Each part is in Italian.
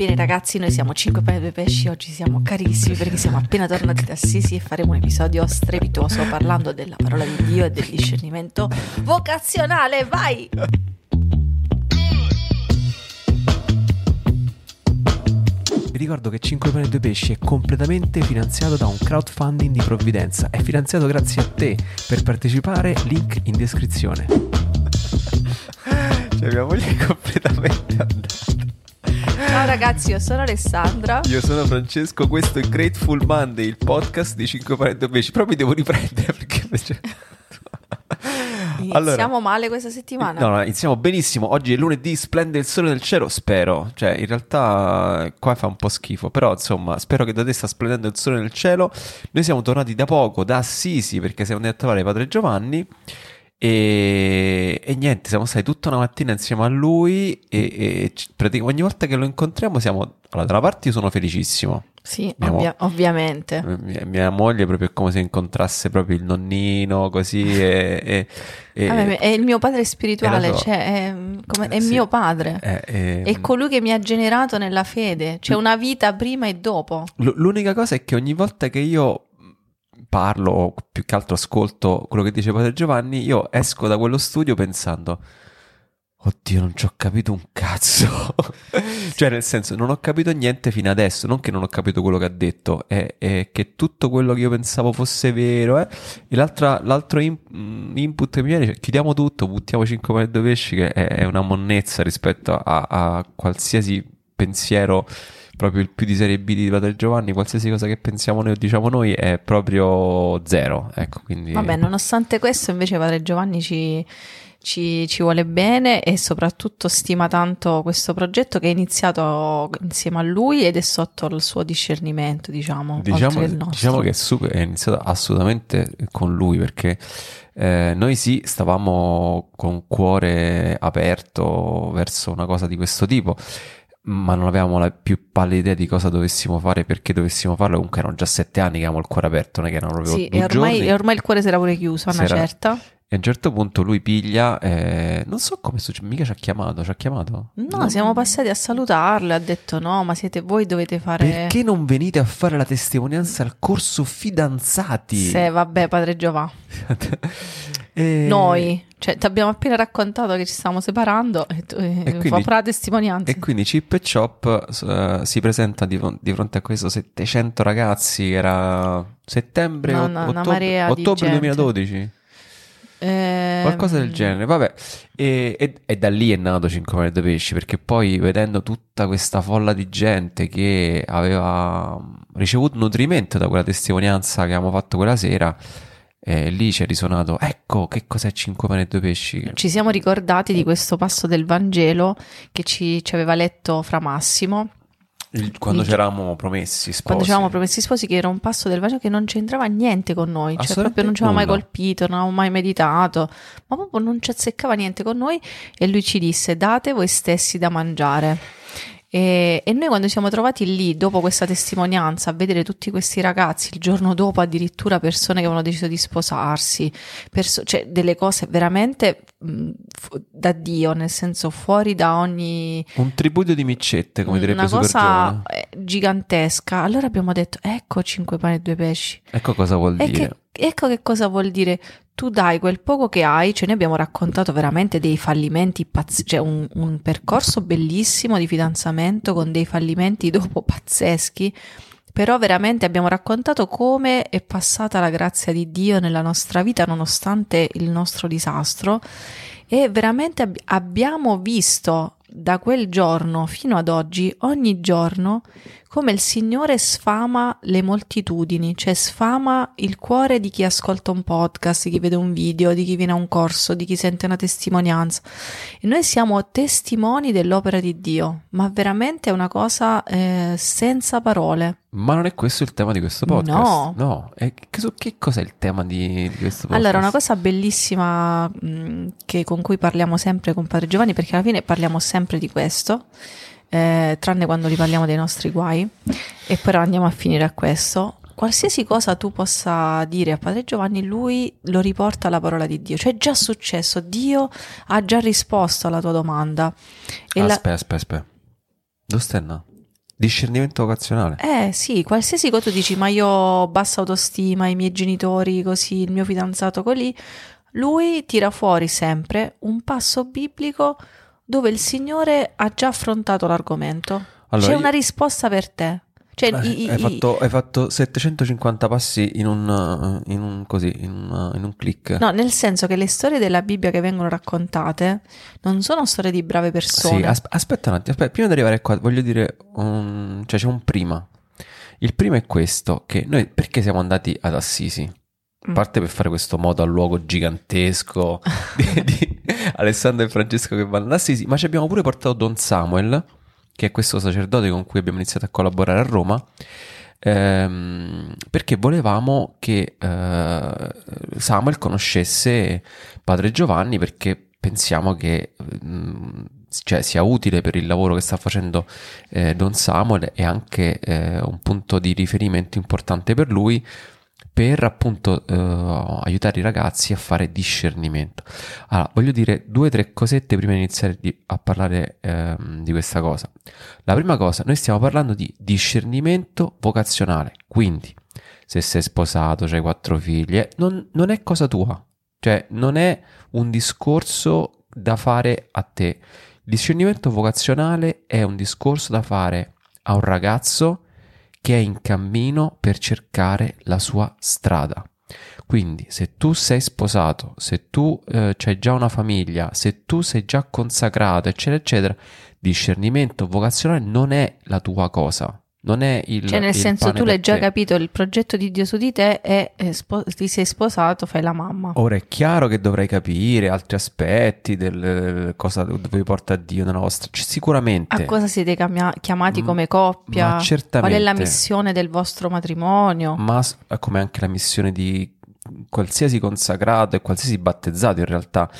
Bene ragazzi, noi siamo 5 pane e 2 pesci, oggi siamo carissimi perché siamo appena tornati da Assisi e faremo un episodio strepitoso parlando della parola di Dio e del discernimento vocazionale, vai! Vi ricordo che 5 pane e 2 pesci è completamente finanziato da un crowdfunding di provvidenza. È finanziato grazie a te. Per partecipare, link in descrizione. cioè, mia moglie è completamente andata. Ciao ragazzi, io sono Alessandra. Io sono Francesco, questo è Grateful Monday, il podcast di 5 pane e 2 pesci. Però mi devo riprendere perché invece... Iniziamo allora, male questa settimana. No, no, iniziamo benissimo. Oggi è lunedì, splende il sole nel cielo. Spero. Cioè, in realtà qua fa un po' schifo. Però, insomma, spero che da te sta splendendo il sole nel cielo. Noi siamo tornati da poco da Assisi perché siamo andati a trovare Padre Giovanni. E, e, niente, siamo stati tutta una mattina insieme a lui e, e ogni volta che lo incontriamo siamo... Allora, da una parte io sono felicissimo. Sì, ovvia- mo- ovviamente. Mia, mia, moglie proprio come se incontrasse proprio il nonnino, così. E, e, Vabbè, è il mio padre spirituale, so. cioè è, come, è sì, mio padre. È, è, è, colui che mi ha generato nella fede, cioè una vita prima e dopo. L- l'unica cosa è che ogni volta che io parlo o più che altro ascolto quello che dice Padre Giovanni, io esco da quello studio pensando Oddio, non ci ho capito un cazzo. cioè, nel senso, non ho capito niente fino adesso. Non che non ho capito quello che ha detto, è, è che tutto quello che io pensavo fosse vero. Eh? E l'altro in, mm, input che mi viene, cioè, chiudiamo tutto, buttiamo 5 pane e 2 pesci, che è, è, una monnezza rispetto a, a qualsiasi pensiero proprio il più di serie B di Padre Giovanni, qualsiasi cosa che pensiamo noi o diciamo noi è proprio zero. Ecco, quindi... Vabbè, nonostante questo, invece Padre Giovanni ci, ci, ci, vuole bene e soprattutto stima tanto questo progetto che è iniziato insieme a lui ed è sotto il suo discernimento, diciamo. Diciamo, diciamo che è, super, è, iniziato assolutamente con lui perché eh, noi sì, stavamo con cuore aperto verso una cosa di questo tipo ma non avevamo la più pallida idea di cosa dovessimo fare, perché dovessimo farlo. Comunque erano già sette anni che avevamo il cuore aperto, non è che erano proprio sì, e ormai, e ormai, il cuore si era pure chiuso a una certa. E a un certo punto lui piglia, eh, non so come succede, mica ci ha chiamato, ci ha chiamato? No, no, siamo passati a salutarlo, ha detto no, ma siete voi dovete fare... Perché non venite a fare la testimonianza al corso fidanzati? Se, vabbè, padre Giova. e... Noi, cioè ti abbiamo appena raccontato che ci stiamo separando e, tu, e quindi, fa la testimonianza. E quindi Chip e Chop uh, si presenta di, di, fronte a questo 700 ragazzi, era settembre, no, no, ottobre, ottobre 2012. Eh, Qualcosa del genere, vabbè. E, e, e, da lì è nato 5 mani da pesci, perché poi vedendo tutta questa folla di gente che aveva ricevuto nutrimento da quella testimonianza che abbiamo fatto quella sera, eh, lì ci è risuonato, ecco che cos'è 5 pane e 2 pesci. Ci siamo ricordati di questo passo del Vangelo che ci, ci aveva letto Fra Massimo il, quando ci eravamo promessi sposi. Quando ci eravamo promessi sposi, che era un passo del Vangelo che non c'entrava niente con noi, cioè proprio non ci aveva mai colpito, non avevamo mai meditato, ma proprio non ci azzeccava niente con noi e lui ci disse date voi stessi da mangiare. E, e, noi quando siamo trovati lì, dopo questa testimonianza, a vedere tutti questi ragazzi, il giorno dopo addirittura persone che avevano deciso di sposarsi, perso- cioè delle cose veramente mh, da Dio, nel senso fuori da ogni... Un tributo di micette, come direbbe Una cosa eh, gigantesca. Allora abbiamo detto, ecco cinque pane e due pesci. Ecco cosa vuol dire. Che, ecco che cosa vuol dire. Tu dai quel poco che hai, ce ne abbiamo raccontato veramente dei fallimenti pazzeschi, cioè un, un, percorso bellissimo di fidanzamento con dei fallimenti dopo pazzeschi, però veramente abbiamo raccontato come è passata la grazia di Dio nella nostra vita nonostante il nostro disastro e veramente ab- abbiamo visto da quel giorno fino ad oggi, ogni giorno, come il Signore sfama le moltitudini, cioè sfama il cuore di chi ascolta un podcast, di chi vede un video, di chi viene a un corso, di chi sente una testimonianza. E noi siamo testimoni dell'opera di Dio, ma veramente è una cosa eh, senza parole. Ma non è questo il tema di questo podcast? No. No. E che, che cos'è il tema di, di, questo podcast? Allora, una cosa bellissima mh, che, con cui parliamo sempre con Padre Giovanni, perché alla fine parliamo sempre di questo, eh, tranne quando li parliamo dei nostri guai, e però andiamo a finire a questo. Qualsiasi cosa tu possa dire a Padre Giovanni, lui lo riporta alla parola di Dio. Cioè è già successo, Dio ha già risposto alla tua domanda. E aspetta, la... aspetta, aspetta. Dove stai andando? Discernimento vocazionale. Eh sì, qualsiasi cosa tu dici, ma io ho bassa autostima, i miei genitori così, il mio fidanzato così, lui tira fuori sempre un passo biblico dove il Signore ha già affrontato l'argomento. Allora, C'è io- una risposta per te. Cioè, Eh, i- i- hai, fatto, hai fatto 750 passi in un, in un così, in un, in un click. No, nel senso che le storie della Bibbia che vengono raccontate non sono storie di brave persone. Sì, as- aspetta un attimo, aspetta, prima di arrivare qua voglio dire, un- cioè c'è un prima. Il primo è questo, che noi perché siamo andati ad Assisi? A Mm. parte per fare questo modo a luogo gigantesco di, di Alessandro e Francesco che vanno. Ad Assisi, ma ci abbiamo pure portato Don Samuel, che è questo sacerdote con cui abbiamo iniziato a collaborare a Roma, ehm, perché volevamo che eh, Samuel conoscesse Padre Giovanni perché pensiamo che mm, cioè, sia utile per il lavoro che sta facendo eh, Don Samuel e anche eh, un punto di riferimento importante per lui per appunto eh, aiutare i ragazzi a fare discernimento. Allora, voglio dire due o tre cosette prima di iniziare di- a parlare ehm, di questa cosa. La prima cosa, noi stiamo parlando di discernimento vocazionale, quindi se sei sposato, hai quattro figlie, non, non è cosa tua, cioè non è un discorso da fare a te. Il discernimento vocazionale è un discorso da fare a un ragazzo che è in cammino per cercare la sua strada. Quindi, se tu sei sposato, se tu eh, hai già una famiglia, se tu sei già consacrato, eccetera, eccetera, discernimento vocazionale non è la tua cosa. Non è il Cioè, nel il senso, tu l'hai già te. capito, il progetto di Dio su di te è eh, spo- ti sei sposato, fai la mamma. Ora è chiaro che dovrai capire altri aspetti del cosa dove vi porta Dio nella vostra. Cioè, sicuramente. A cosa siete chiamia- chiamati come coppia? ma certamente. Qual è la missione del vostro matrimonio? ma come anche la missione di qualsiasi consacrato e qualsiasi battezzato in realtà.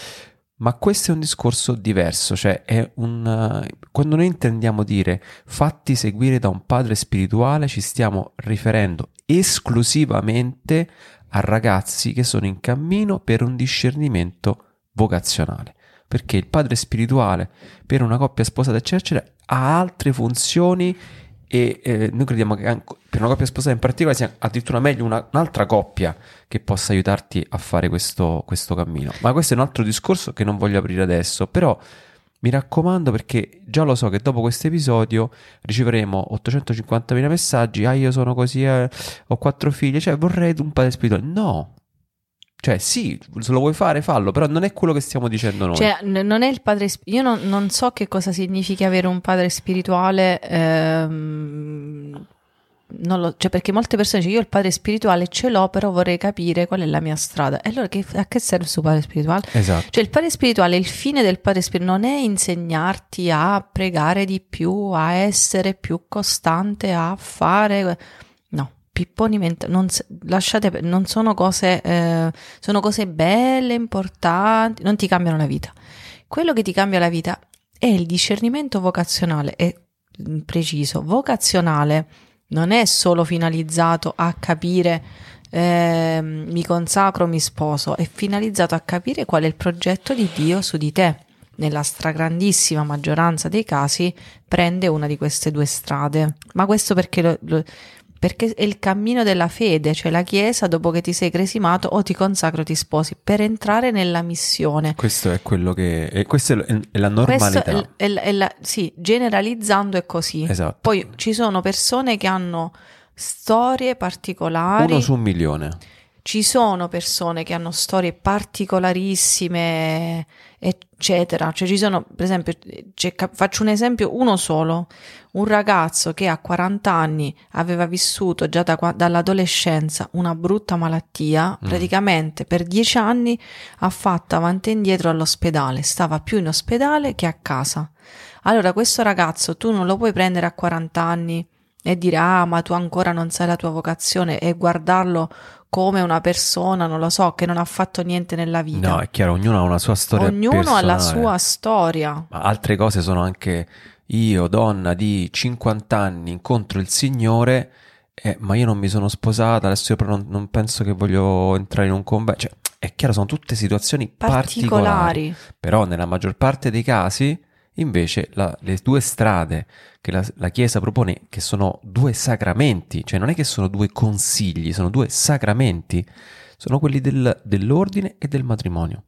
Ma questo è un discorso diverso, cioè è un... eh, quando noi intendiamo dire fatti seguire da un padre spirituale ci stiamo riferendo esclusivamente a ragazzi che sono in cammino per un discernimento vocazionale. Perché il padre spirituale per una coppia sposata eccetera ha altre funzioni e eh, noi crediamo che anche per una coppia sposata in particolare sia addirittura meglio una- un'altra coppia che possa aiutarti a fare questo, questo cammino. Ma questo è un altro discorso che non voglio aprire adesso, però mi raccomando perché già lo so che dopo questo episodio riceveremo 850.000 messaggi, ah io sono così, eh, ho quattro figlie, cioè vorrei un padre spirituale. No, cioè sì, se lo vuoi fare fallo, però non è quello che stiamo dicendo noi. Cioè, n- non è il padre. sp- Io non, non so che cosa significa avere un padre spirituale. ehm, non lo- cioè, perché molte persone dicono: Io il padre spirituale ce l'ho, però vorrei capire qual è la mia strada. E allora, che- a che serve il suo padre spirituale? esatto. Cioè, il padre spirituale, il fine del padre spirituale non è insegnarti a pregare di più, a essere più costante, a fare. Pipponi ment- non, lasciate, non sono cose, eh, sono cose belle, importanti, non ti cambiano la vita. Quello che ti cambia la vita è il discernimento vocazionale, è mm, preciso, vocazionale non è solo finalizzato a capire ehm, mi consacro, mi sposo, è finalizzato a capire qual è il progetto di Dio su di te. Nella stragrandissima maggioranza dei casi prende una di queste due strade. Ma questo perché, lo- lo- perché è il cammino della fede, cioè la Chiesa dopo che ti sei cresimato o ti consacro ti sposi, per entrare nella missione. Questo è quello che... E questa è è la Questo normalità. è, l- è l- è la- sì, generalizzando è così. Esatto. Poi ci sono persone che hanno storie particolari. Uno su un milione. Ci sono persone che hanno storie particolarissime, eccetera. Cioè, ci sono, per esempio, cap- faccio un esempio, uno solo. Un ragazzo che a 40 anni aveva vissuto già da dall'adolescenza una brutta malattia, praticamente per 10 anni ha fatto avanti e indietro all'ospedale, stava più in ospedale che a casa. Allora, questo ragazzo tu non lo puoi prendere a 40 anni e dire ah, ma tu ancora non sai la tua vocazione e guardarlo come una persona, non lo so, che non ha fatto niente nella vita. No, è chiaro, ognuno ha una sua storia Ognuno ha la personale. sua storia. Ma altre cose sono anche io, donna di 50 anni, incontro il Signore, eh, ma io non mi sono sposata, adesso io però non, non penso che voglio entrare in un convento. Cioè, è chiaro, sono tutte situazioni particolari. Particolari. Però nella maggior parte dei casi Invece la- le due strade che la, la Chiesa propone, che sono due sacramenti, cioè non è che sono due consigli, sono due sacramenti, sono quelli del- dell'ordine e del matrimonio.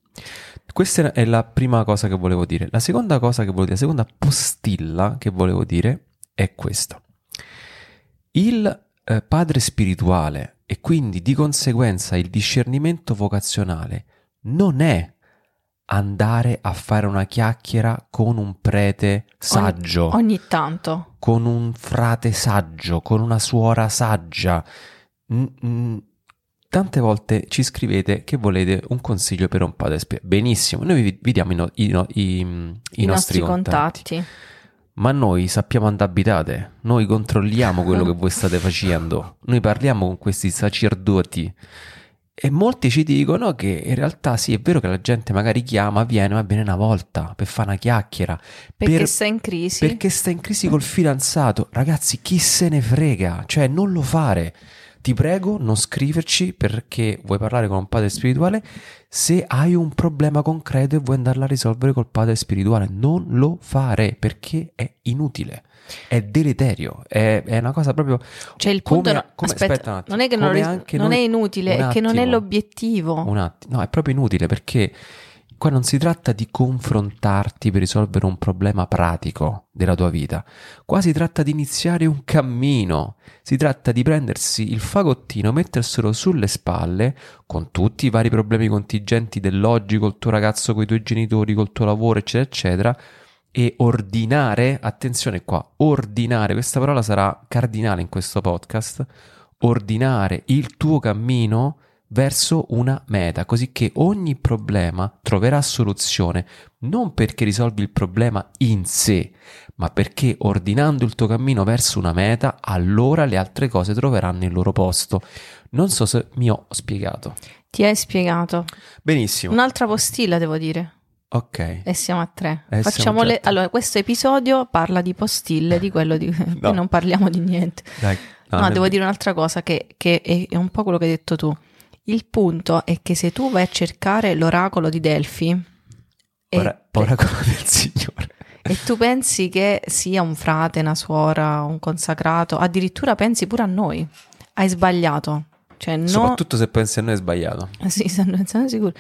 Questa è la prima cosa che volevo dire. La seconda cosa che volevo dire, la seconda postilla che volevo dire è questa. Il eh, padre spirituale e quindi di conseguenza il discernimento vocazionale non è andare a fare una chiacchiera con un prete saggio, Ogni, ogni tanto. con un frate saggio, con una suora saggia. Tante volte ci scrivete che volete un consiglio per un padre spirituale. Benissimo, noi vi, vi diamo i no- i- i I, nostri, nostri contatti. contatti. Ma noi sappiamo dove abitate, noi controlliamo quello che voi state facendo, noi parliamo con questi sacerdoti e molti ci dicono che in realtà sì, è vero che la gente magari chiama, viene, ma viene una volta per fare una chiacchiera, Perché per- sta in crisi. perché sta in crisi col fidanzato. Ragazzi, chi se ne frega? Cioè, non lo fare. Ti prego, non scriverci perché vuoi parlare con un padre spirituale se hai un problema concreto e vuoi andarla a risolvere col padre spirituale. Non lo fare perché è inutile, è deleterio, è, è una cosa proprio... Cioè il come- punto no- come- aspetta, aspetta attimo, non è che non, come ris- non noi- è inutile, è che non è l'obiettivo. Un attimo, no, è proprio inutile perché qua non si tratta di confrontarti per risolvere un problema pratico della tua vita. Qua si tratta di iniziare un cammino. Si tratta di prendersi il fagottino, metterselo sulle spalle con tutti i vari problemi contingenti dell'oggi, col tuo ragazzo, con i tuoi genitori, col tuo lavoro, eccetera, eccetera. E ordinare, attenzione qua, ordinare, questa parola sarà cardinale in questo podcast, ordinare il tuo cammino verso una meta, così che ogni problema troverà soluzione non perché risolvi il problema in sé, ma perché ordinando il tuo cammino verso una meta, allora le altre cose troveranno il loro posto. Non so se mi ho spiegato. Ti hai spiegato. Benissimo. Un'altra postilla devo dire. Ok. E siamo a tre. Eh, Facciamo le... Allora, questo episodio parla di postille, di quello di No. e non parliamo di niente. Dai. No, non è devo dire un'altra cosa che, che è, è un po' quello che hai detto tu. Il punto è che se tu vai a cercare l'oracolo di Delfi e, Ora, oracolo del Signore. e tu pensi che sia un frate, una suora, un consacrato, addirittura pensi pure a noi, hai sbagliato. Cioè, no, Soprattutto se pensi a noi è sbagliato. Sì, sono, sono sicuro.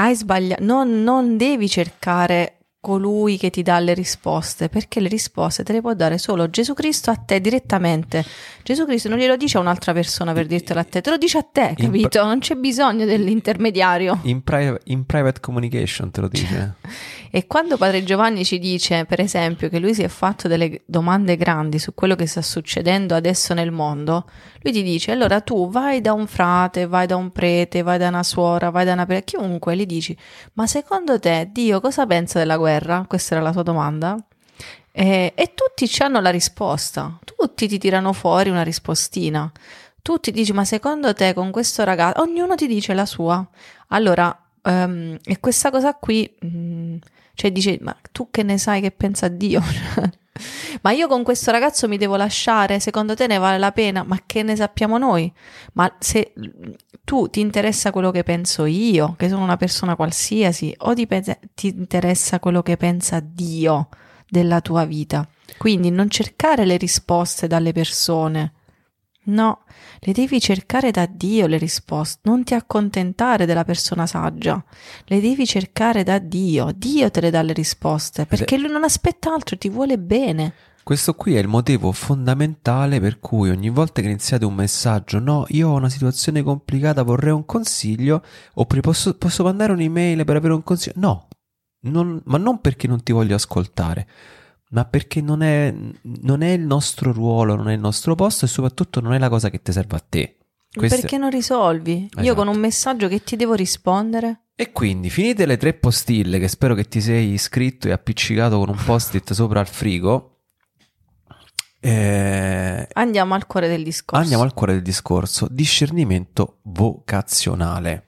Hai sbagliato. Non, non devi cercare colui che ti dà le risposte, perché le risposte te le può dare solo Gesù Cristo a te direttamente. Gesù Cristo non glielo dice a un'altra persona per dirtelo a te, te lo dice a te, capito? Non c'è bisogno dell'intermediario. In, pri- in private communication te lo dice. E quando Padre Giovanni ci dice, per esempio, che lui si è fatto delle domande grandi su quello che sta succedendo adesso nel mondo, lui ti dice: allora tu vai da un frate, vai da un prete, vai da una suora, vai da una pre- chiunque, gli dici: ma secondo te Dio cosa pensa della guerra? Questa era la sua domanda. E, e tutti ci hanno la risposta, tutti ti tirano fuori una rispostina. Tutti dici: ma secondo te con questo ragazzo, ognuno ti dice la sua. Allora, ehm, e questa cosa qui, mm, cioè dice, ma tu che ne sai che pensa Dio? ma io con questo ragazzo mi devo lasciare, secondo te ne vale la pena? Ma che ne sappiamo noi? Ma se tu ti interessa quello che penso io, che sono una persona qualsiasi, o ti, pe- ti interessa quello che pensa Dio della tua vita? Quindi non cercare le risposte dalle persone. No, le devi cercare da Dio le risposte, non ti accontentare della persona saggia, le devi cercare da Dio, Dio te le dà le risposte, perché lui non aspetta altro, ti vuole bene. Questo qui è il motivo fondamentale per cui ogni volta che iniziate un messaggio, no, io ho una situazione complicata, vorrei un consiglio, oppure posso, posso mandare un'email per avere un consiglio? No, non- ma non perché non ti voglio ascoltare, ma perché non è, non è il nostro ruolo, non è il nostro posto e soprattutto non è la cosa che ti serve a te. Questo- Perché non risolvi? Io Esatto. con un messaggio che ti devo rispondere? E quindi, finite le tre postille, che spero che ti sei iscritto e appiccicato con un post-it sopra al frigo, eh, Andiamo al cuore del discorso. Andiamo al cuore del discorso, discernimento vocazionale.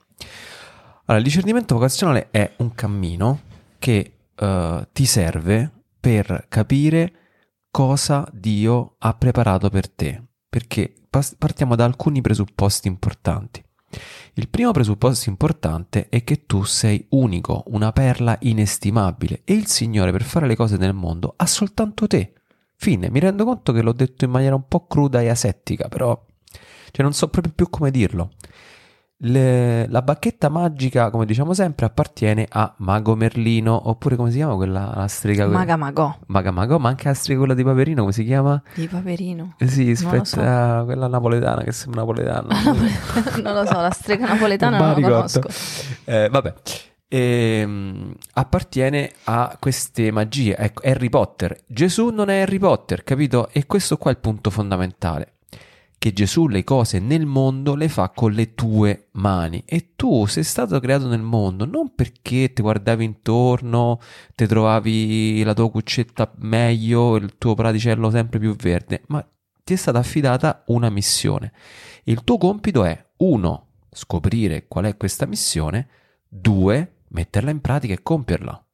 Allora, il discernimento vocazionale è un cammino che eh, ti serve per capire cosa Dio ha preparato per te, perché partiamo da alcuni presupposti importanti. Il primo presupposto importante è che tu sei unico, una perla inestimabile e il Signore per fare le cose nel mondo ha soltanto te. Fine, mi rendo conto che l'ho detto in maniera un po' cruda e asettica, però cioè non so proprio più come dirlo. Le, la bacchetta magica, come diciamo sempre, appartiene a Mago Merlino, oppure come si chiama quella la strega? Maga Magò. Maga Magò, ma anche la strega quella di Paperino, come si chiama? Di Paperino. Eh sì, aspetta, so. quella napoletana che sembra napoletana. non lo so, la strega napoletana Non la conosco. Eh, vabbè. Ehm, appartiene a queste magie. Ecco, Harry Potter. Gesù non è Harry Potter, capito? E questo qua è il punto fondamentale. Che Gesù le cose nel mondo le fa con le tue mani. E tu sei stato creato nel mondo non perché ti guardavi intorno, ti trovavi la tua cuccetta meglio, il tuo praticello sempre più verde, ma ti è stata affidata una missione. Il tuo compito è uno, scoprire qual è questa missione, due, metterla in pratica e compierla.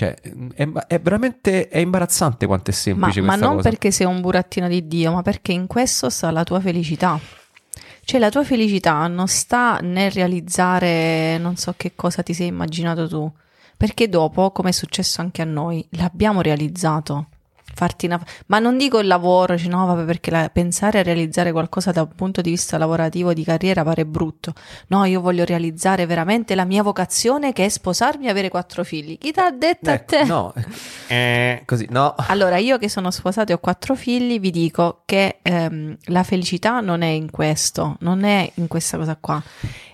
Cioè, è, è veramente è imbarazzante quanto è Ma, semplice ma questa non cosa. perché sei un burattino di Dio, ma perché in questo sta la tua felicità. Cioè la tua felicità non sta nel realizzare non so che cosa ti sei immaginato tu, perché dopo, come è successo anche a noi, l'abbiamo realizzato. Farti una- Ma non dico il lavoro, cioè, no, vabbè, perché la- pensare a realizzare qualcosa da un punto di vista lavorativo, di carriera, pare brutto. No, io voglio realizzare veramente la mia vocazione che è sposarmi e avere quattro figli. Chi t'ha detto a Ecco, te? no, eh, così, no. Allora, io che sono sposata e ho quattro figli, vi dico che ehm, la felicità non è in questo, non è in questa cosa qua.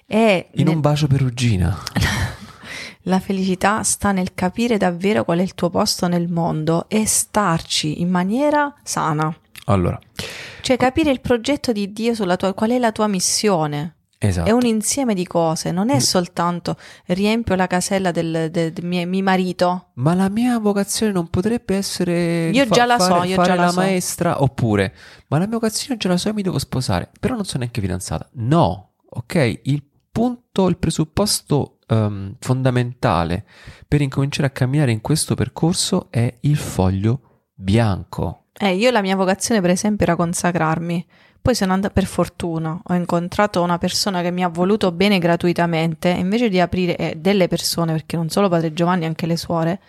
È In nel- un bacio perugina. La felicità sta nel capire davvero qual è il tuo posto nel mondo e starci in maniera sana. Allora, Cioè capire il progetto di Dio sulla tua, qual è la tua missione. esatto. È un insieme di cose, non è soltanto riempio la casella del, del- del mio, mio marito. Ma la mia vocazione non potrebbe essere Io già la so, fare, io fare già la la so. maestra oppure ma la mia vocazione già la so e mi devo sposare, però non sono neanche fidanzata. No, ok? Il punto, il presupposto ehm, fondamentale per incominciare a camminare in questo percorso è il foglio bianco. Eh, io la mia vocazione, per esempio, era consacrarmi. Poi sono andata per fortuna, ho incontrato una persona che mi ha voluto bene gratuitamente, invece di aprire eh, delle persone, perché non solo padre Giovanni, anche le suore,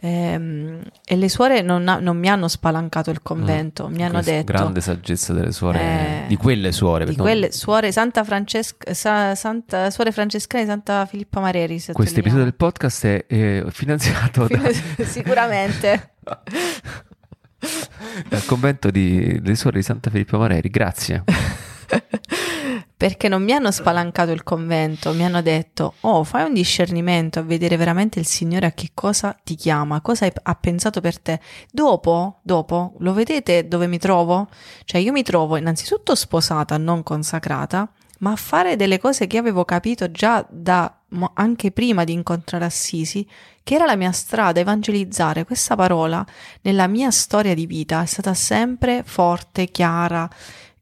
ehm, e le suore non, ha- non mi hanno spalancato il convento, mi hanno detto grande saggezza delle suore, Eh, di quelle suore, di quelle suore Santa Francesca, Sa- Santa, suore francescane di Santa Filippa Mareri. questo episodio del podcast è eh, finanziato da- del Sicuramente. dal convento di, delle suore di Santa Filippa Mareri. Grazie. Perché non mi hanno spalancato il convento, mi hanno detto: Oh, fai un discernimento a vedere veramente il Signore a che cosa ti chiama, cosa ha pensato per te. Dopo, dopo, lo vedete dove mi trovo? Cioè, io mi trovo innanzitutto sposata, non consacrata, ma a fare delle cose che avevo capito già da anche prima di incontrare Assisi, che era la mia strada, evangelizzare. Questa parola nella mia storia di vita è stata sempre forte, chiara,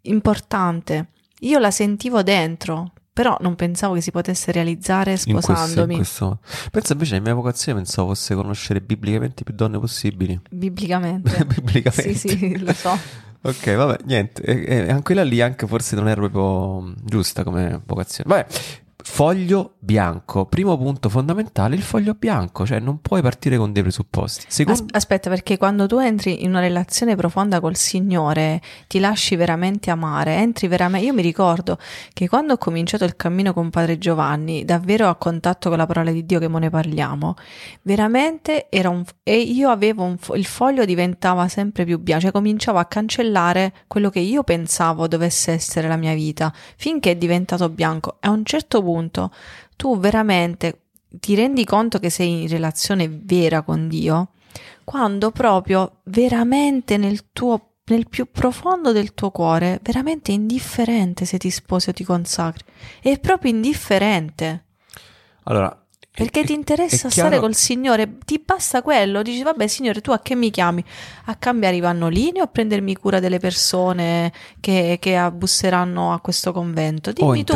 importante. Io la sentivo dentro, però non pensavo che si potesse realizzare In questo, sposandomi. in questo- Pensa invece la mia vocazione pensavo fosse conoscere biblicamente più donne possibili. Biblicamente. biblicamente. Sì, sì, lo so. Ok, vabbè, niente. E, e anche quella lì anche forse non era proprio giusta come vocazione. Vabbè, foglio bianco. Primo punto fondamentale, il foglio bianco. Cioè non puoi partire con dei presupposti. Secondo... As- aspetta, perché quando tu entri in una relazione profonda col Signore, ti lasci veramente amare, entri veramente. Io mi ricordo che quando ho cominciato il cammino con Padre Giovanni, davvero a contatto con la parola di Dio che mo ne parliamo, veramente era un. E io avevo un. Il foglio diventava sempre più bianco, cioè cominciavo a cancellare quello che io pensavo dovesse essere la mia vita, finché è diventato bianco. A un certo punto tu veramente ti rendi conto che sei in relazione vera con Dio quando proprio veramente nel tuo nel più profondo del tuo cuore, veramente indifferente se ti sposi o ti consacri. È proprio indifferente. Allora, Perché ti interessa stare col Signore, ti basta quello. Dici, vabbè, Signore, tu a che mi chiami? A cambiare i pannolini o a prendermi cura delle persone che, che abbusseranno a questo convento? Dimmi tu.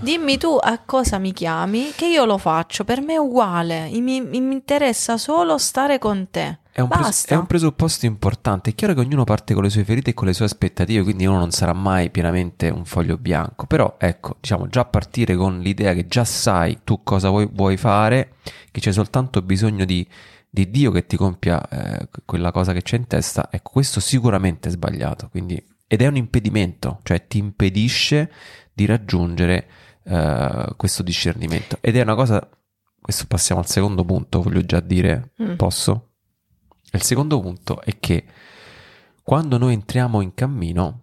Dimmi tu a cosa mi chiami, che io lo faccio, per me è uguale, mi- mi interessa solo stare con te. È un, pres- è un presupposto importante. È chiaro che ognuno parte con le sue ferite e con le sue aspettative, quindi uno non sarà mai pienamente un foglio bianco. Però, ecco, diciamo, già partire con l'idea che già sai tu cosa vuoi, vuoi fare, che c'è soltanto bisogno di, di Dio che ti compia eh, quella cosa che c'è in testa, ecco, questo sicuramente è sbagliato. Quindi, ed è un impedimento, cioè ti impedisce di raggiungere eh, questo discernimento. Ed è una cosa, questo passiamo al secondo punto, voglio già dire, Mm. posso? Il secondo punto è che quando noi entriamo in cammino,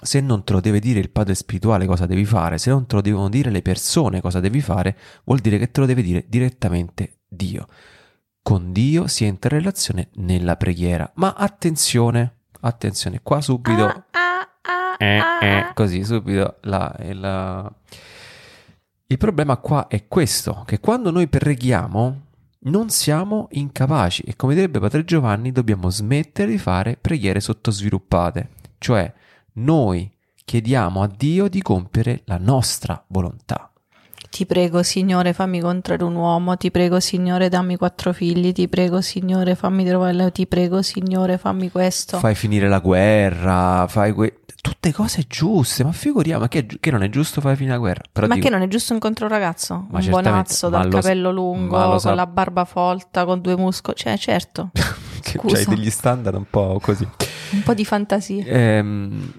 se non te lo deve dire il padre spirituale cosa devi fare, se non te lo devono dire le persone cosa devi fare, vuol dire che te lo deve dire direttamente Dio. Con Dio si entra in relazione nella preghiera. Ma attenzione, attenzione, qua subito... Ah, ah, ah, Eh, ah, eh, ah. così subito la, la- il problema qua è questo che quando noi preghiamo non siamo incapaci e come direbbe Padre Giovanni dobbiamo smettere di fare preghiere sottosviluppate cioè noi chiediamo a Dio di compiere la nostra volontà Ti prego, Signore, fammi incontrare un uomo. Ti prego, Signore, dammi quattro figli. Ti prego, Signore, fammi trovare. Ti prego, Signore, fammi questo. fai finire la guerra fai que- tutte cose giuste ma figuriamo che, che non è giusto fare finire la guerra Però ma dico- che non è giusto incontrare un ragazzo? Ma un buonazzo ma dal lo capello ma lungo, con la barba folta, con due muscoli. Cioè, certo, che c'hai degli standard un po' così un po' di fantasia. Ehm,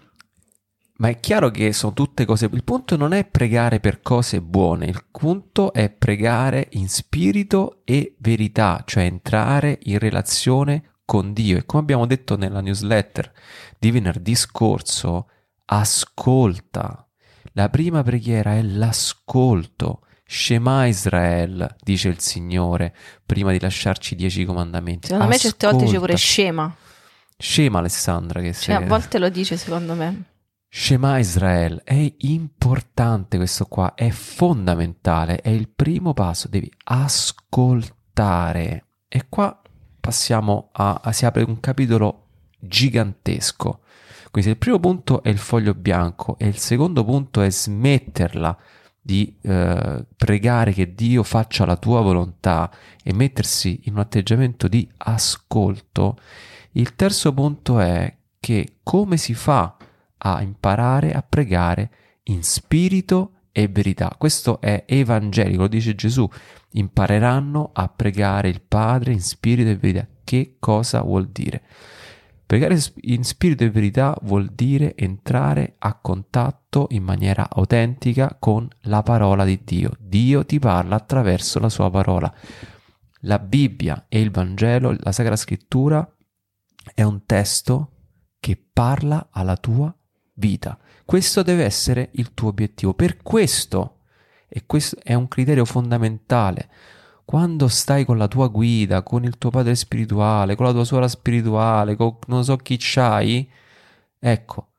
ma è chiaro che sono tutte cose. Il punto non è pregare per cose buone, il punto è pregare in spirito e verità, cioè entrare in relazione con Dio. E come abbiamo detto nella newsletter di venerdì scorso, ascolta. La prima preghiera è l'ascolto. Shema Israel, dice il Signore, prima di lasciarci i dieci comandamenti. Secondo me certe volte dice pure Ascolta. scema. Scema Alessandra che Cioè, sei. a volte lo dice, secondo me. Shema Israel è importante questo qua, è fondamentale, è il primo passo, devi ascoltare. E qua passiamo a, a- si apre un capitolo gigantesco. Quindi se il primo punto è il foglio bianco e il secondo punto è smetterla di eh, pregare che Dio faccia la tua volontà e mettersi in un atteggiamento di ascolto, il terzo punto è che come si fa a imparare a pregare in spirito e verità. Questo è evangelico, lo dice Gesù. Impareranno a pregare il Padre in spirito e verità. Che cosa vuol dire? Pregare in spirito e verità vuol dire entrare a contatto in maniera autentica con la parola di Dio. Dio ti parla attraverso la sua parola. La Bibbia e il Vangelo, la Sacra Scrittura, è un testo che parla alla tua vita. Questo deve essere il tuo obiettivo. Per questo, e questo è un criterio fondamentale, quando stai con la tua guida, con il tuo padre spirituale, con la tua suora spirituale, con non so chi c'hai, ecco,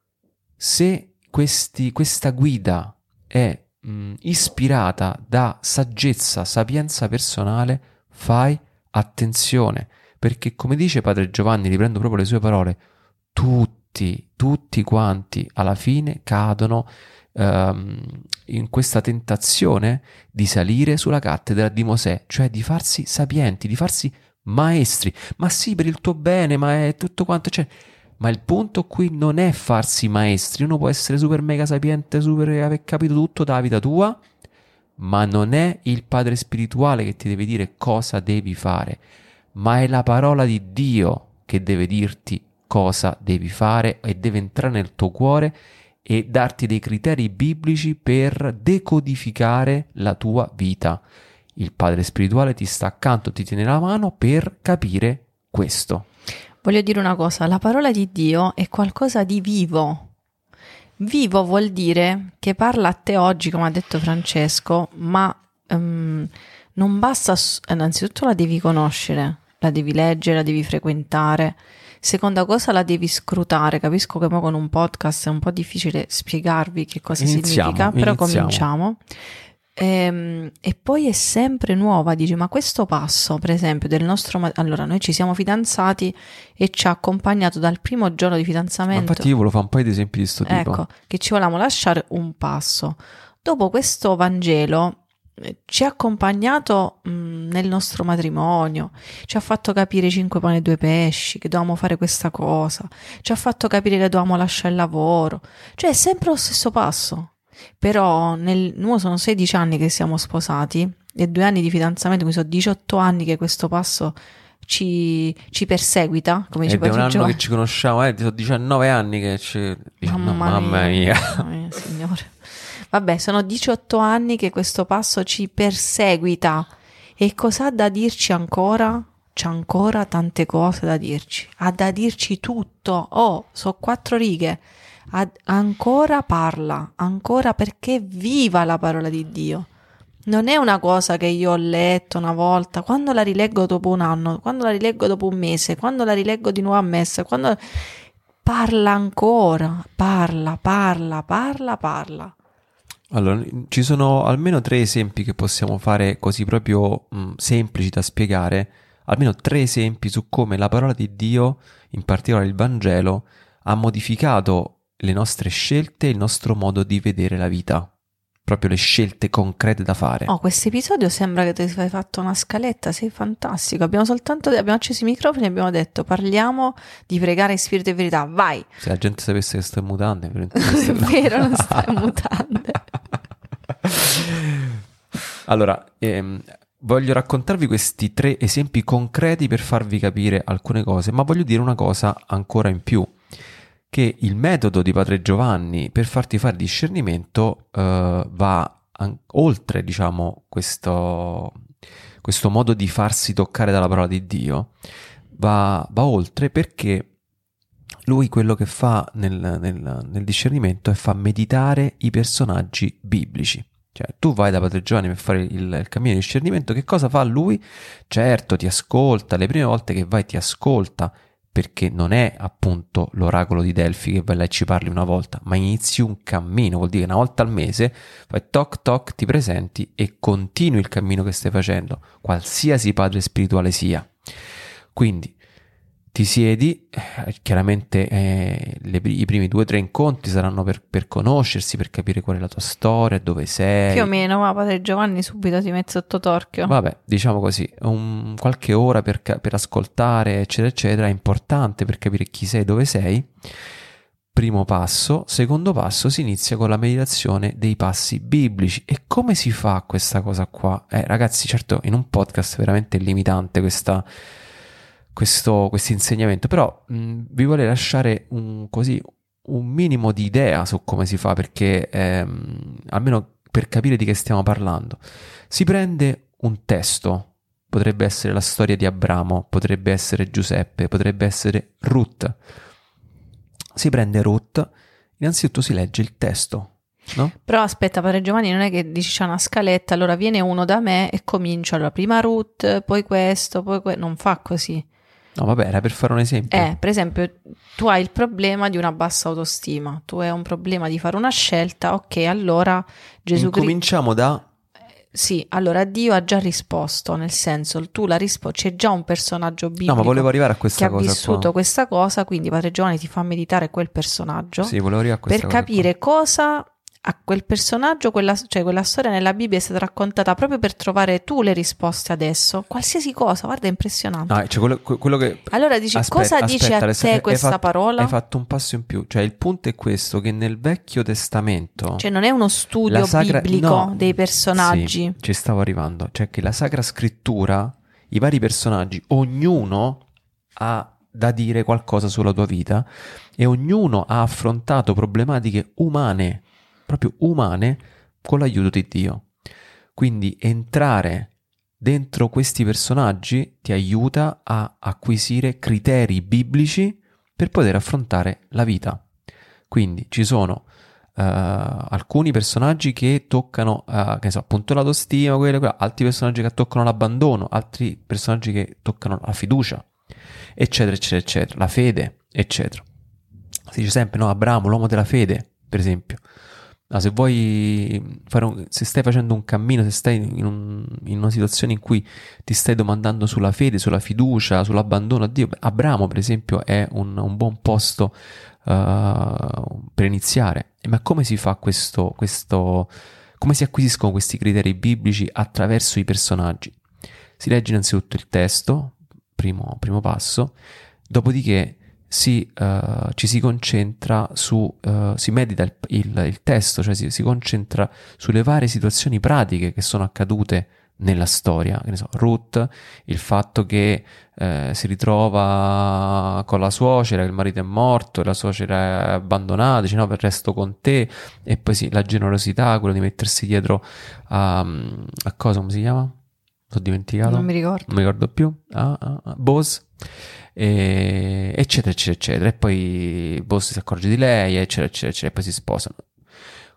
se questi- questa guida è mh, ispirata da saggezza, sapienza personale, fai attenzione, perché come dice padre Giovanni, riprendo proprio le sue parole, tutti, tutti quanti alla fine cadono ehm, in questa tentazione di salire sulla cattedra di Mosè, cioè di farsi sapienti, di farsi maestri. Ma sì, per il tuo bene, ma è tutto quanto c'è. Ma il punto qui non è farsi maestri. Uno può essere super mega sapiente, super aver capito tutto dalla vita tua, ma non è il padre spirituale che ti deve dire cosa devi fare, ma è la parola di Dio che deve dirti cosa devi fare e deve entrare nel tuo cuore e darti dei criteri biblici per decodificare la tua vita. Il padre spirituale ti sta accanto, ti tiene la mano per capire questo. Voglio dire una cosa, la parola di Dio è qualcosa di vivo. Vivo vuol dire che parla a te oggi, come ha detto Francesco, ma ehm, non basta, s- innanzitutto la devi conoscere, la devi leggere, la devi frequentare. Seconda cosa, la devi scrutare. Capisco che con un podcast è un po' difficile spiegarvi che cosa Iniziamo, significa, però iniziamo. cominciamo. Ehm, e poi è sempre nuova, dici, ma questo passo, per esempio, del nostro... ma- Allora, noi ci siamo fidanzati e ci ha accompagnato dal primo giorno di Ma fidanzamento. infatti io volevo fare un paio di esempi di questo tipo. Ecco, che ci volevamo lasciare un passo. Dopo questo Vangelo, ci ha accompagnato mh, nel nostro matrimonio, ci ha fatto capire cinque pani e due pesci, che dovevamo fare questa cosa, ci ha fatto capire che dovevamo lasciare il lavoro, cioè è sempre lo stesso passo. Però nel, noi sono 16 anni che siamo sposati e due anni di fidanzamento, quindi sono 18 anni che questo passo ci, ci perseguita, come Ed dice è un anno che ci conosciamo, eh, sono 19 anni che ci... Mamma, mamma mia. Mamma mia, signore. Vabbè, sono 18 anni che questo passo ci perseguita. E cosa ha da dirci ancora? C'ha ancora tante cose da dirci. Ha da dirci tutto. Oh, so quattro righe. Ha- ancora parla, ancora perché viva la parola di Dio. Non è una cosa che io ho letto una volta, quando la rileggo dopo un anno, quando la rileggo dopo un mese, quando la rileggo di nuovo a messa, quando parla ancora, parla, parla, parla, parla. Allora, ci sono almeno tre esempi che possiamo fare così proprio mh, semplici da spiegare, almeno tre esempi su come la parola di Dio, in particolare il Vangelo, ha modificato le nostre scelte e il nostro modo di vedere la vita, proprio le scelte concrete da fare. Oh, questo episodio sembra che ti sei fatto una scaletta, sei fantastico. Abbiamo soltanto abbiamo acceso i microfoni e abbiamo detto parliamo di pregare in spirito e verità. Vai! Se la gente sapesse che sto in mutande, È vero, non stai in mutande. Allora, ehm, voglio raccontarvi questi tre esempi concreti per farvi capire alcune cose, ma voglio dire una cosa ancora in più, che il metodo di Padre Giovanni per farti fare discernimento eh, va an- oltre, diciamo, questo, questo modo di farsi toccare dalla parola di Dio, va, va oltre perché lui quello che fa nel, nel- nel discernimento è fa meditare i personaggi biblici. Cioè, tu vai da Padre Giovanni per fare il, il cammino di discernimento, che cosa fa lui? Certo, ti ascolta, le prime volte che vai ti ascolta, perché non è appunto l'oracolo di Delfi che vai là e ci parli una volta, ma inizi un cammino, vuol dire una volta al mese fai toc toc, ti presenti e continui il cammino che stai facendo, qualsiasi padre spirituale sia. Quindi ti siedi, eh, chiaramente eh, le- i primi due o tre incontri saranno per, per conoscersi, per capire qual è la tua storia, dove sei. Più o meno, ma padre Giovanni subito ti mette sotto torchio. Vabbè, diciamo così, un- qualche ora per, per ascoltare, eccetera, eccetera, è importante per capire chi sei, dove sei. Primo passo. Secondo passo, si inizia con la meditazione dei passi biblici. E come si fa questa cosa qua? Eh, ragazzi, certo, in un podcast è veramente limitante questa, questo insegnamento, però mh, vi vorrei lasciare un, così, un minimo di idea su come si fa, perché ehm, almeno per capire di che stiamo parlando. Si prende un testo, potrebbe essere la storia di Abramo, potrebbe essere Giuseppe, potrebbe essere Ruth. Si prende Ruth, innanzitutto si legge il testo, no? Però aspetta, padre Giovanni, non è che dici c'è una scaletta, allora viene uno da me e comincio. Allora, prima Ruth, poi questo, poi questo. Non fa così. No, vabbè, era per fare un esempio. Eh, per esempio, tu hai il problema di una bassa autostima, tu hai un problema di fare una scelta, ok, allora Gesù Cristo... Incominciamo da Sì, allora Dio ha già risposto, nel senso, tu la risposta, c'è già un personaggio biblico No, ma volevo arrivare a che questa ha cosa vissuto qua. questa cosa, quindi Padre Giovanni ti fa meditare quel personaggio Sì, volevo arrivare a questa per cosa capire cosa a quel personaggio, quella, cioè quella storia nella Bibbia è stata raccontata proprio per trovare tu le risposte adesso. Qualsiasi cosa, guarda, è impressionante. Ah, cioè quello, que- quello che... allora dici, Aspetta, cosa dice aspetta, a Alessandra, te questa fatto- parola? Hai fatto un passo in più. Cioè, il punto è questo, che nel Vecchio Testamento... Cioè non è uno studio sacra- biblico no, dei personaggi. Sì, ci stavo arrivando. Cioè che la Sacra Scrittura, i vari personaggi, ognuno ha da dire qualcosa sulla tua vita e ognuno ha affrontato problematiche umane, proprio umane, con l'aiuto di Dio. Quindi entrare dentro questi personaggi ti aiuta a acquisire criteri biblici per poter affrontare la vita. Quindi ci sono eh, alcuni personaggi che toccano, eh, che so, appunto l'autostima, quelle, quelle, altri personaggi che toccano l'abbandono, altri personaggi che toccano la fiducia, eccetera, eccetera, eccetera, la fede, eccetera. Si dice sempre, no, Abramo, l'uomo della fede, per esempio. Ah, se vuoi fare un, se stai facendo un cammino, se stai in, un- in una situazione in cui ti stai domandando sulla fede, sulla fiducia, sull'abbandono a Dio, Abramo, per esempio, è un, un buon posto eh, per iniziare. Ma come si fa questo, questo, Come si acquisiscono questi criteri biblici attraverso i personaggi? Si legge innanzitutto il testo, primo, primo passo, dopodiché si, uh, ci si concentra su, uh, si medita il, il, il testo, cioè si, si, concentra sulle varie situazioni pratiche che sono accadute nella storia, che ne so, Ruth, il fatto che eh, si ritrova con la suocera, che il marito è morto e la suocera è abbandonata, dice no, per resto con te, e poi sì, la generosità, quello di mettersi dietro a, a cosa, come si chiama? L'ho dimenticato. Non mi ricordo. Non mi ricordo più. Ah, ah, ah. Bose e, eccetera, eccetera, eccetera. E poi Boss si accorge di lei, eccetera, eccetera, eccetera, e poi si sposano.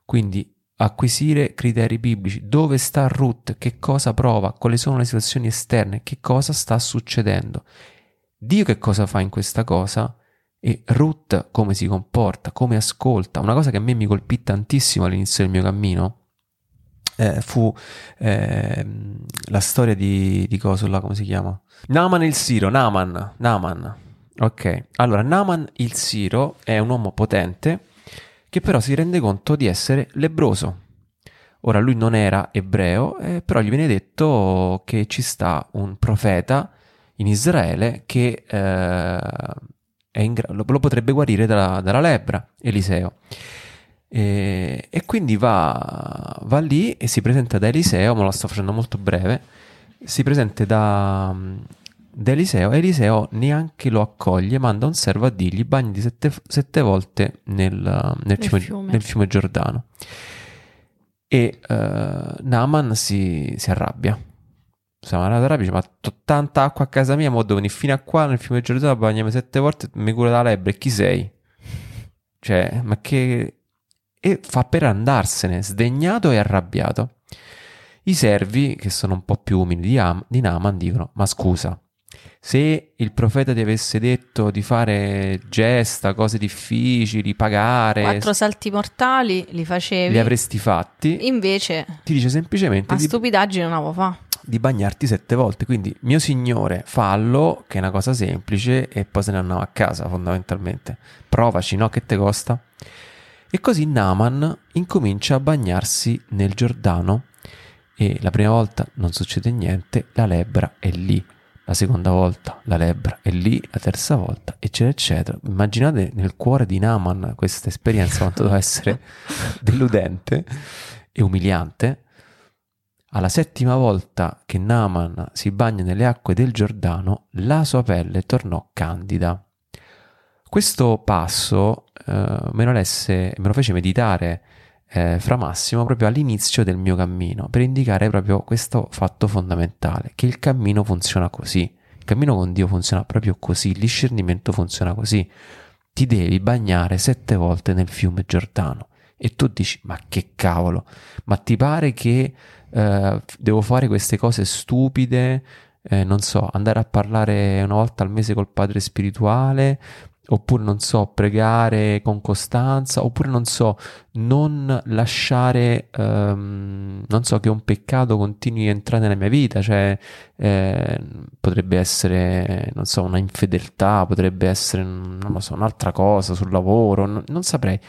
Quindi acquisire criteri biblici, dove sta Ruth, che cosa prova, quali sono le situazioni esterne, che cosa sta succedendo. Dio che cosa fa in questa cosa e Ruth come si comporta, come ascolta. Una cosa che a me mi colpì tantissimo all'inizio del mio cammino eh, fu eh, la storia di, di cosa là, come si chiama? Naman il Siro, Naman, Naman. Ok, allora Naman il Siro è un uomo potente che però si rende conto di essere lebroso. Ora lui non era ebreo, eh, però gli viene detto che ci sta un profeta in Israele che eh, gra- lo, lo, potrebbe guarire dalla, dalla lebbra, Eliseo. E, e quindi va, va, lì e si presenta da Eliseo, ma lo sto facendo molto breve, si presenta da, da Eliseo e Eliseo neanche lo accoglie, manda un servo a dirgli bagni sette, sette volte nel, nel, nel, fiume, fiume. nel, fiume, Giordano. E uh, Naaman si, si arrabbia. Siamo andati a dice: Ma ho tanta acqua a casa mia, mo devo venire fino a qua nel fiume Giordano, bagnami sette volte, mi cura la lebbra. E chi sei? Cioè, ma che e fa per andarsene, sdegnato e arrabbiato. I servi, che sono un po' più umili di, Am- di Naaman, dicono: Ma scusa, se il profeta ti avesse detto di fare gesta, cose difficili, pagare, quattro salti mortali li facevi, li avresti fatti. Invece, ti dice semplicemente: a stupidaggine non avevo fa. Di bagnarti sette volte. Quindi, mio signore, fallo, che è una cosa semplice, e poi se ne andava a casa, fondamentalmente. Provaci, no? Che te costa? E così Naaman incomincia a bagnarsi nel Giordano e la prima volta non succede niente, la lebbra è lì, la seconda volta la lebbra è lì, la terza volta, eccetera, eccetera. Immaginate nel cuore di Naaman questa esperienza quanto deve essere deludente e umiliante. Alla settima volta che Naaman si bagna nelle acque del Giordano, la sua pelle tornò candida. Questo passo eh, me, lo lesse, me lo fece meditare eh, Fra Massimo proprio all'inizio del mio cammino per indicare proprio questo fatto fondamentale, che il cammino funziona così. Il cammino con Dio funziona proprio così, il discernimento funziona così. Ti devi bagnare sette volte nel fiume Giordano e tu dici ma che cavolo, ma ti pare che eh, devo fare queste cose stupide, eh, non so, andare a parlare una volta al mese col padre spirituale, oppure non so, pregare con costanza, oppure non so, non lasciare, um, non so, che un peccato continui a entrare nella mia vita, cioè eh, potrebbe essere, non so, una infedeltà, potrebbe essere, non lo so, un'altra cosa sul lavoro, non, non saprei.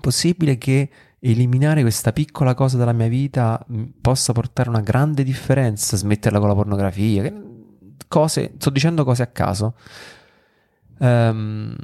Possibile che eliminare questa piccola cosa dalla mia vita possa portare una grande differenza, smetterla con la pornografia, cose, sto dicendo cose a caso Um,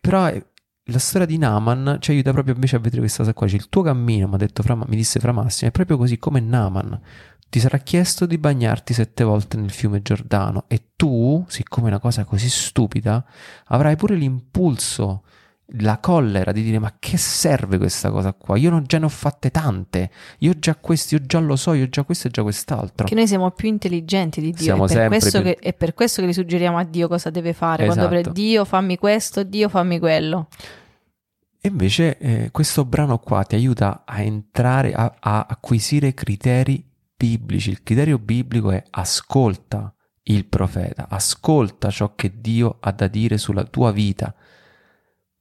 però eh, la storia di Naman ci aiuta proprio invece a vedere questa cosa qua. Cioè, il tuo cammino, mi, detto Fra, mi disse Fra Massimo, è proprio così come Naman. Ti sarà chiesto di bagnarti sette volte nel fiume Giordano e tu, siccome è una cosa così stupida, avrai pure l'impulso la collera di dire ma che serve questa cosa qua? Io non, già ne ho fatte tante, io già questo, io già lo so, io già questo e già quest'altro. Che noi siamo più intelligenti di Dio siamo è, per questo più... che, è per questo che gli suggeriamo a Dio cosa deve fare, esatto. quando pre- Dio fammi questo, Dio fammi quello. E invece eh, questo brano qua ti aiuta a entrare, a, a acquisire criteri biblici. Il criterio biblico è ascolta il profeta, ascolta ciò che Dio ha da dire sulla tua vita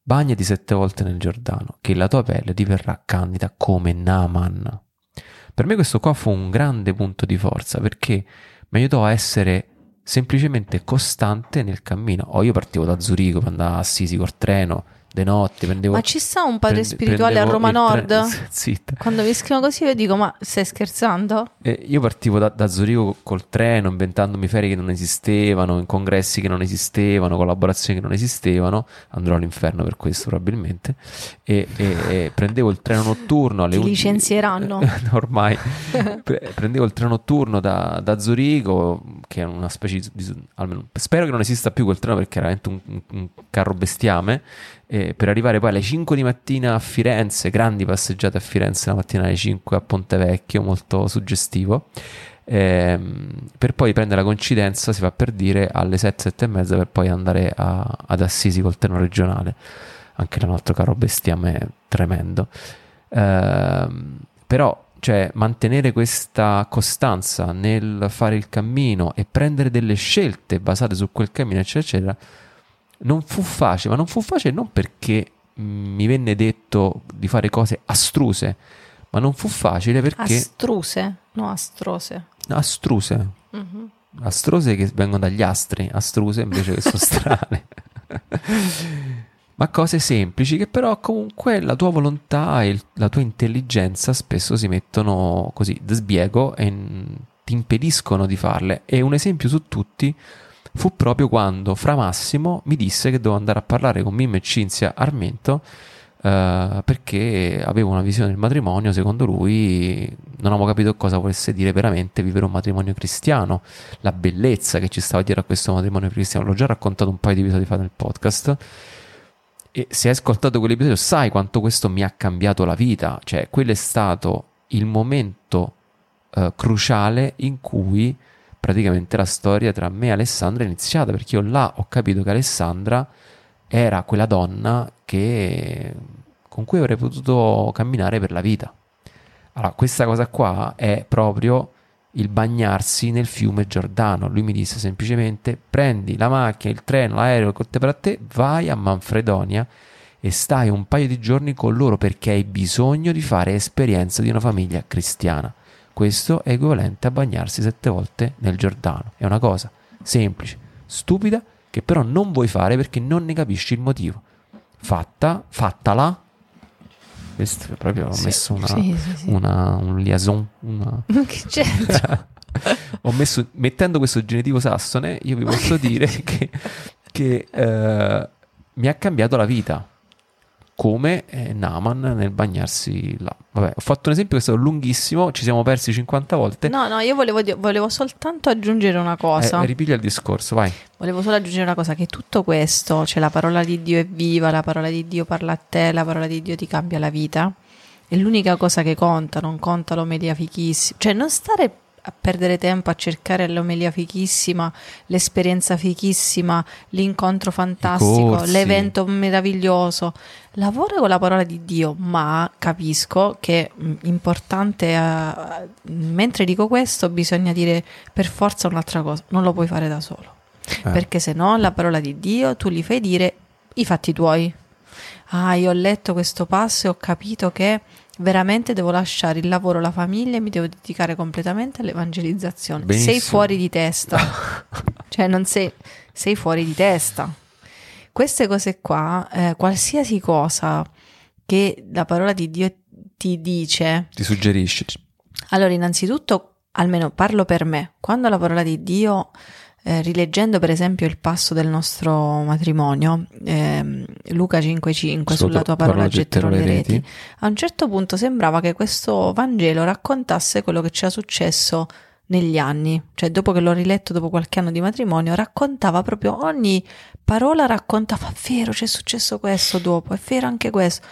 Bagnati sette volte nel Giordano, che la tua pelle diverrà candida come Naaman. Per me questo qua fu un grande punto di forza perché mi aiutò a essere semplicemente costante nel cammino. Oh, io partivo da Zurigo per andare a Assisi col treno, de notte, prendevo... Ma ci sta un padre prende- spirituale a Roma Nord? tre- Zitta. Quando mi scrivono così io dico, ma stai scherzando? Eh, io partivo da, da Zurigo col treno, inventandomi ferie che non esistevano, in congressi che non esistevano, collaborazioni che non esistevano. Andrò all'inferno per questo probabilmente. E, e- e prendevo il treno notturno alle Ti 11 licenzieranno. Ormai Pre- prendevo il treno notturno da, da Zurigo, che è una specie di, di- almeno, spero che non esista più quel treno perché era veramente un, un- un carro bestiame. Eh, per arrivare poi alle 5 di mattina a Firenze, grandi passeggiate a Firenze la mattina alle 5 a Ponte Vecchio, molto suggestivo. Ehm, per poi prendere la coincidenza, si fa per dire, alle 7, 7 e mezza per poi andare a- ad Assisi col treno regionale. Anche là un altro carro bestiame tremendo. Ehm, però, cioè, mantenere questa costanza nel fare il cammino e prendere delle scelte basate su quel cammino, eccetera, eccetera, non fu facile, ma non fu facile non perché mi venne detto di fare cose astruse, ma non fu facile perché Astruse? No, astrose. astruse, Mhm. astrose che vengono dagli astri, astruse invece che sono strane. Ma cose semplici che però comunque la tua volontà e la tua intelligenza spesso si mettono così da sbiego e ti impediscono di farle. E un esempio su tutti fu proprio quando Fra Massimo mi disse che dovevo andare a parlare con Mimmo e Cinzia Armento eh, perché avevo una visione del matrimonio, secondo lui non avevo capito cosa volesse dire veramente vivere un matrimonio cristiano, la bellezza che ci stava dietro a questo matrimonio cristiano. L'ho già raccontato un paio di episodi fa nel podcast. E se hai ascoltato quell'episodio sai quanto questo mi ha cambiato la vita, cioè quello è stato il momento eh, cruciale in cui praticamente la storia tra me e Alessandra è iniziata, perché io là ho capito che Alessandra era quella donna che, con cui avrei potuto camminare per la vita. Allora, questa cosa qua è proprio il bagnarsi nel fiume Giordano. Lui mi disse semplicemente: prendi la macchina, il treno, l'aereo, il per a te, vai a Manfredonia e stai un paio di giorni con loro perché hai bisogno di fare esperienza di una famiglia cristiana. Questo è equivalente a bagnarsi sette volte nel Giordano. È una cosa semplice, stupida, che però non vuoi fare perché non ne capisci il motivo. Fatta, fattala. Questo è proprio ho Sì, messo una, sì, sì, sì. una- un liaison, una, che c'entra? ho messo, mettendo questo genitivo sassone, io vi posso dire che, che, eh, mi ha cambiato la vita. Come eh, Naman nel bagnarsi là. Vabbè, ho fatto un esempio che è stato lunghissimo, ci siamo persi 50 volte. No, no, io volevo, volevo soltanto aggiungere una cosa. Eh, ripiglia il discorso, vai. Volevo solo aggiungere una cosa, che tutto questo, cioè la parola di Dio è viva, la parola di Dio parla a te, la parola di Dio ti cambia la vita, è l'unica cosa che conta, non conta l'omelia fichissima, cioè non stare a perdere tempo a cercare l'omelia fichissima, l'esperienza fichissima, l'incontro fantastico, l'evento meraviglioso. Lavora con la parola di Dio, ma capisco che è importante, eh, mentre dico questo, bisogna dire per forza un'altra cosa, non lo puoi fare da solo Eh. perché se no la parola di Dio tu gli fai dire i fatti tuoi. Ah, io ho letto questo passo e ho capito che veramente devo lasciare il lavoro, la famiglia e mi devo dedicare completamente all'evangelizzazione. Sei Benissimo. fuori di testa. cioè non sei, sei fuori di testa. Queste cose qua, eh, qualsiasi cosa che la parola di Dio ti dice, Ti suggerisci. allora, innanzitutto, almeno parlo per me, quando la parola di Dio, eh, rileggendo per esempio il passo del nostro matrimonio, ehm, Luca 5,5, Sotto sulla tua parola getterò le reti, a un certo punto sembrava che questo Vangelo raccontasse quello che ci è successo negli anni, cioè dopo che l'ho riletto dopo qualche anno di matrimonio, raccontava proprio ogni parola raccontava, è vero, c'è successo questo dopo, è vero anche questo.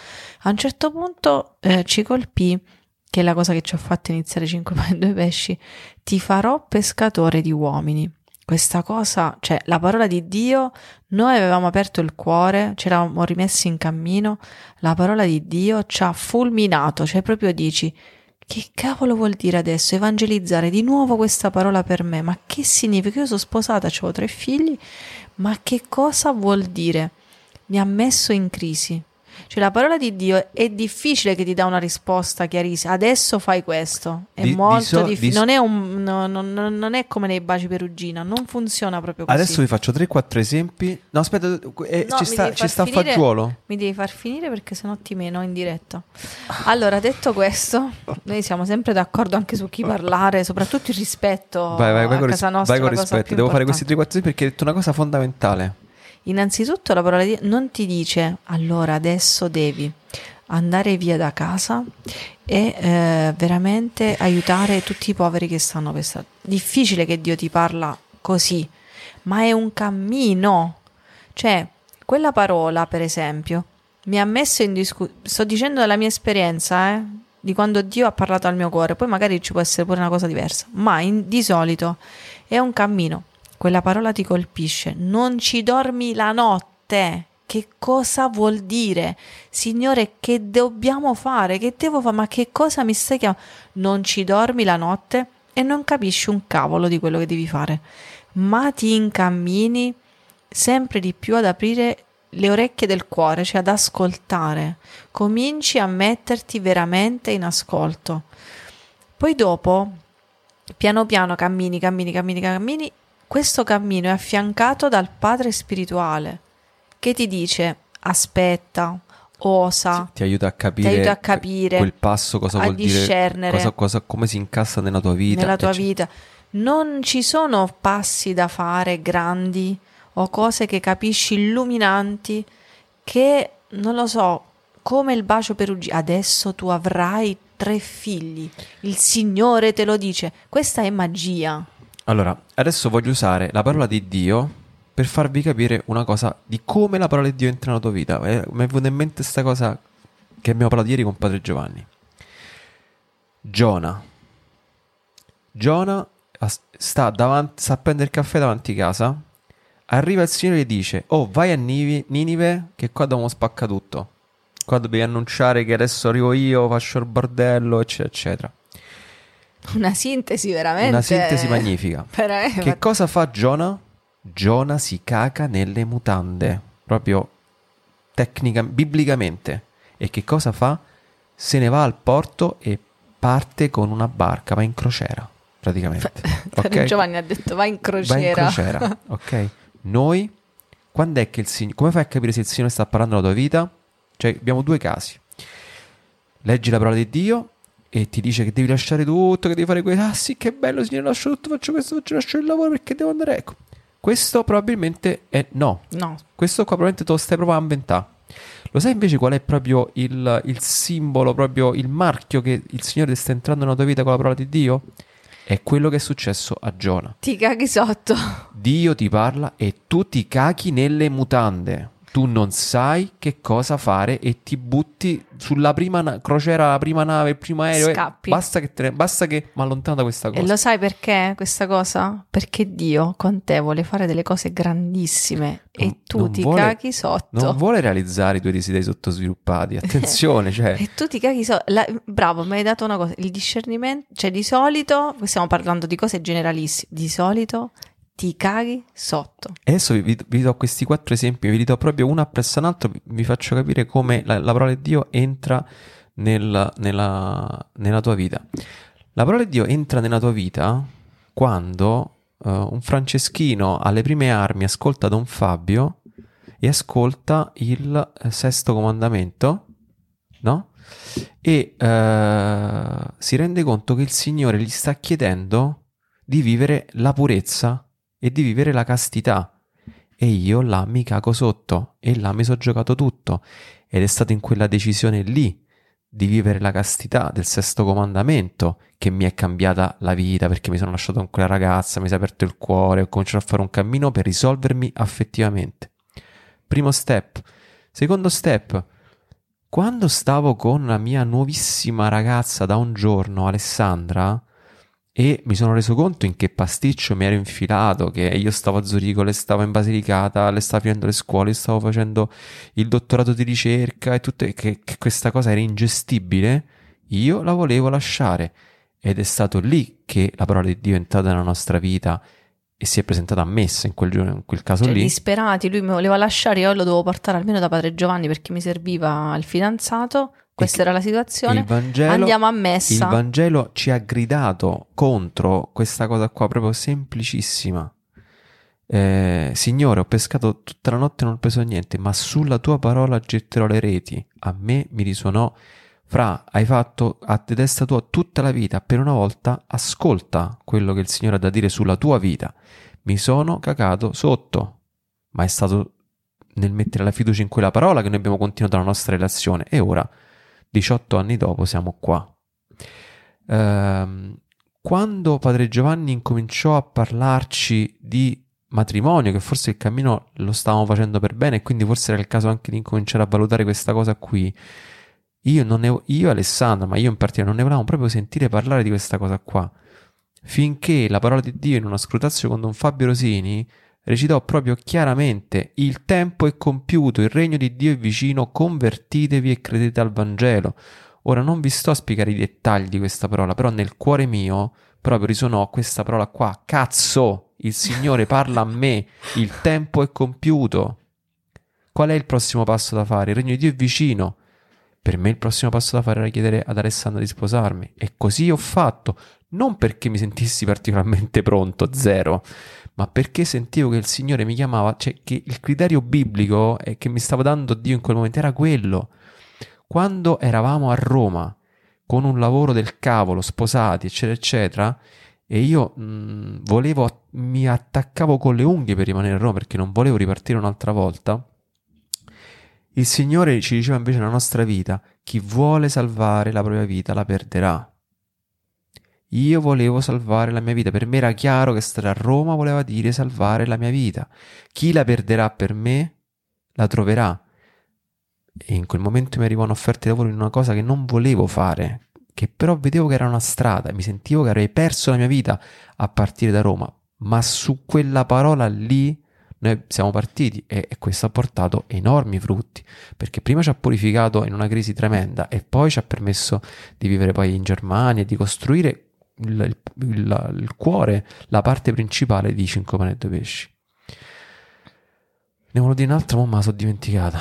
A un certo punto eh, ci colpì che è la cosa che ci ha fatto iniziare 5 pane e 2 pesci, ti farò pescatore di uomini. Questa cosa, cioè la parola di Dio, noi avevamo aperto il cuore, ci eravamo rimessi in cammino, la parola di Dio ci ha fulminato, cioè proprio dici, che cavolo vuol dire adesso evangelizzare di nuovo questa parola per me? Ma che significa? Io sono sposata, ho tre figli, ma che cosa vuol dire? Mi ha messo in crisi. Cioè la parola di Dio è difficile che ti dà una risposta chiarissima. Adesso fai questo. È Di- di molto so- difficile. di- non, è un- no- no- no- non è come nei baci perugina. Non funziona proprio così. Adesso vi faccio 3-4 esempi. No, aspetta, eh, ci sta, ci sta finire- fagiolo. Mi devi far finire perché sennò ti meno in diretta. Allora, detto questo, noi siamo sempre d'accordo anche su chi parlare, soprattutto il rispetto Vai, vai, vai a con, casa ris- nostra. vai con rispetto. Devo fare questi importante. 3-4 esempi perché hai detto una cosa fondamentale. Innanzitutto la parola di Dio non ti dice allora adesso devi andare via da casa e eh, veramente aiutare tutti i poveri che stanno per strada. Difficile che Dio ti parla così, ma è un cammino. Cioè, quella parola, per esempio, mi ha messo in discussione, sto dicendo dalla mia esperienza, eh, di quando Dio ha parlato al mio cuore, poi magari ci può essere pure una cosa diversa, ma in- di solito è un cammino. Quella parola ti colpisce, non ci dormi la notte. Che cosa vuol dire? Signore, che dobbiamo fare? Che devo fare? Ma che cosa mi stai chiamando? Non ci dormi la notte e non capisci un cavolo di quello che devi fare, ma ti incammini sempre di più ad aprire le orecchie del cuore, cioè ad ascoltare. Cominci a metterti veramente in ascolto. Poi dopo, piano piano cammini, cammini, cammini, cammini. Questo cammino è affiancato dal Padre spirituale che ti dice aspetta, osa, Ti aiuta a capire, aiuta a capire, quel passo, cosa vuol dire, discernere. cosa, cosa- come si incassa nella tua vita. nella tua vita. Non ci sono passi da fare grandi o cose che capisci illuminanti che, non lo so, come il bacio perugino. Adesso tu avrai tre figli. Il Signore te lo dice. Questa è magia. Allora, adesso voglio usare la parola di Dio per farvi capire una cosa di come la parola di Dio entra nella tua vita. Eh, mi è venuta in mente questa cosa che abbiamo parlato ieri con Padre Giovanni. Giona. Giona sta, davanti, sta a prendere il caffè davanti casa. Arriva il Signore e gli dice: Oh, vai a Ninive, che qua dobbiamo spaccare tutto. Qua dobbiamo annunciare che adesso arrivo io, faccio il bordello, eccetera, eccetera. Una sintesi veramente. Una sintesi magnifica. Veramente. Che cosa fa Giona? Giona si caca nelle mutande, proprio tecnica, biblicamente. E che cosa fa? Se ne va al porto e parte con una barca, va in crociera, praticamente. Ok? Giovanni ha detto vai in Va in crociera. crociera, ok? Noi, quando è che il Signore... Come fai a capire se il Signore sta parlando della tua vita? Cioè, abbiamo due casi. Leggi la parola di Dio e ti dice che devi lasciare tutto, che devi fare questo. Ah sì, che bello, Signore, lascio tutto, faccio questo, faccio, lascio il lavoro perché devo andare... Ecco, questo probabilmente è no. No, Questo qua probabilmente te lo stai proprio a inventare. Lo sai invece qual è proprio il, il simbolo, proprio il marchio che il Signore sta entrando nella tua vita con la parola di Dio? È quello che è successo a Giona. ti caghi sotto. Dio ti parla e tu ti cachi nelle mutande. Tu non sai che cosa fare e ti butti sulla prima na- crociera, la prima nave, il primo aereo. e Scappi. basta che, te ne- basta che mi allontano da questa E cosa. lo sai perché questa cosa? Perché Dio con te vuole fare delle cose grandissime Non- e tu ti vuole- caghi sotto. Non vuole realizzare i tuoi desideri sottosviluppati. Attenzione, cioè. E tu ti caghi sotto. La- bravo, mi hai dato una cosa. Il discernimento, cioè di solito, stiamo parlando di cose generalissime, di solito ti caghi sotto. Adesso vi, vi- do questi quattro esempi, vi do proprio uno appresso all'altro, vi- faccio capire come la, la parola di Dio entra nel- nella, nella tua vita. La parola di Dio entra nella tua vita quando eh, un franceschino alle prime armi ascolta Don Fabio e ascolta il eh, sesto comandamento, no? E eh, si rende conto che il Signore gli sta chiedendo di vivere la purezza e di vivere la castità. E io là mi cago sotto e là mi sono giocato tutto. Ed è stato in quella decisione lì di vivere la castità del sesto comandamento che mi è cambiata la vita perché mi sono lasciato con quella ragazza, mi si è aperto il cuore, ho cominciato a fare un cammino per risolvermi affettivamente. Primo step. Secondo step. Quando stavo con la mia nuovissima ragazza da un giorno, Alessandra, e mi sono reso conto in che pasticcio mi ero infilato, che io stavo a Zurigo, lei stava in Basilicata, lei stava finendo le scuole, io stavo facendo il dottorato di ricerca e tutto, e che, che questa cosa era ingestibile, io la volevo lasciare. Ed è stato lì che la parola di Dio è entrata nella nostra vita e si è presentata a messa in quel, giorno- in quel caso Cioè, lì. disperati, lui mi voleva lasciare, io lo dovevo portare almeno da padre Giovanni perché mi serviva il fidanzato. Questa Il- era la situazione. Il Vangelo, Andiamo a il messa. Vangelo ci ha gridato contro questa cosa qua, proprio semplicissima. Eh, Signore, ho pescato tutta la notte e non ho preso niente, ma sulla tua parola getterò le reti. A me mi risuonò, Fra, hai fatto a te testa tua tutta la vita, per una volta ascolta quello che il Signore ha da dire sulla tua vita. Mi sono cagato sotto, ma è stato nel mettere la fiducia in quella parola che noi abbiamo continuato la nostra relazione e ora 18 anni dopo siamo qua. Ehm, quando Padre Giovanni incominciò a parlarci di matrimonio, che forse il cammino lo stavamo facendo per bene e quindi forse era il caso anche di incominciare a valutare questa cosa qui, io, non ne, io Alessandro, ma io in particolare, non ne volevamo proprio sentire parlare di questa cosa qua. Finché la parola di Dio in una scrutazio con Don Fabio Rosini recitò proprio chiaramente il tempo è compiuto, il regno di Dio è vicino, convertitevi e credete al Vangelo. Ora non vi sto a spiegare i dettagli di questa parola, però nel cuore mio proprio risuonò questa parola qua, cazzo, il Signore parla a me, il tempo è compiuto. Qual è il prossimo passo da fare? Il regno di Dio è vicino. Per me il prossimo passo da fare era chiedere ad Alessandra di sposarmi e così ho fatto, non perché mi sentissi particolarmente pronto, zero, ma perché sentivo che il Signore mi chiamava, cioè che il criterio biblico che mi stava dando Dio in quel momento era quello. Quando eravamo a Roma con un lavoro del cavolo, sposati, eccetera, eccetera, e io mh, volevo, mi attaccavo con le unghie per rimanere a Roma perché non volevo ripartire un'altra volta. Il Signore ci diceva invece nella nostra vita, chi vuole salvare la propria vita la perderà. Io volevo salvare la mia vita, per me era chiaro che stare a Roma voleva dire salvare la mia vita. Chi la perderà per me la troverà. E in quel momento mi arrivò un'offerta di lavoro in una cosa che non volevo fare, che però vedevo che era una strada, mi sentivo che avrei perso la mia vita a partire da Roma, ma su quella parola lì noi siamo partiti e, e questo ha portato enormi frutti, perché prima ci ha purificato in una crisi tremenda e poi ci ha permesso di vivere poi in Germania e di costruire il, il- il- cuore, la parte principale di 5 pane e 2 pesci. Ne volevo dire un'altra, ma me la sono dimenticata.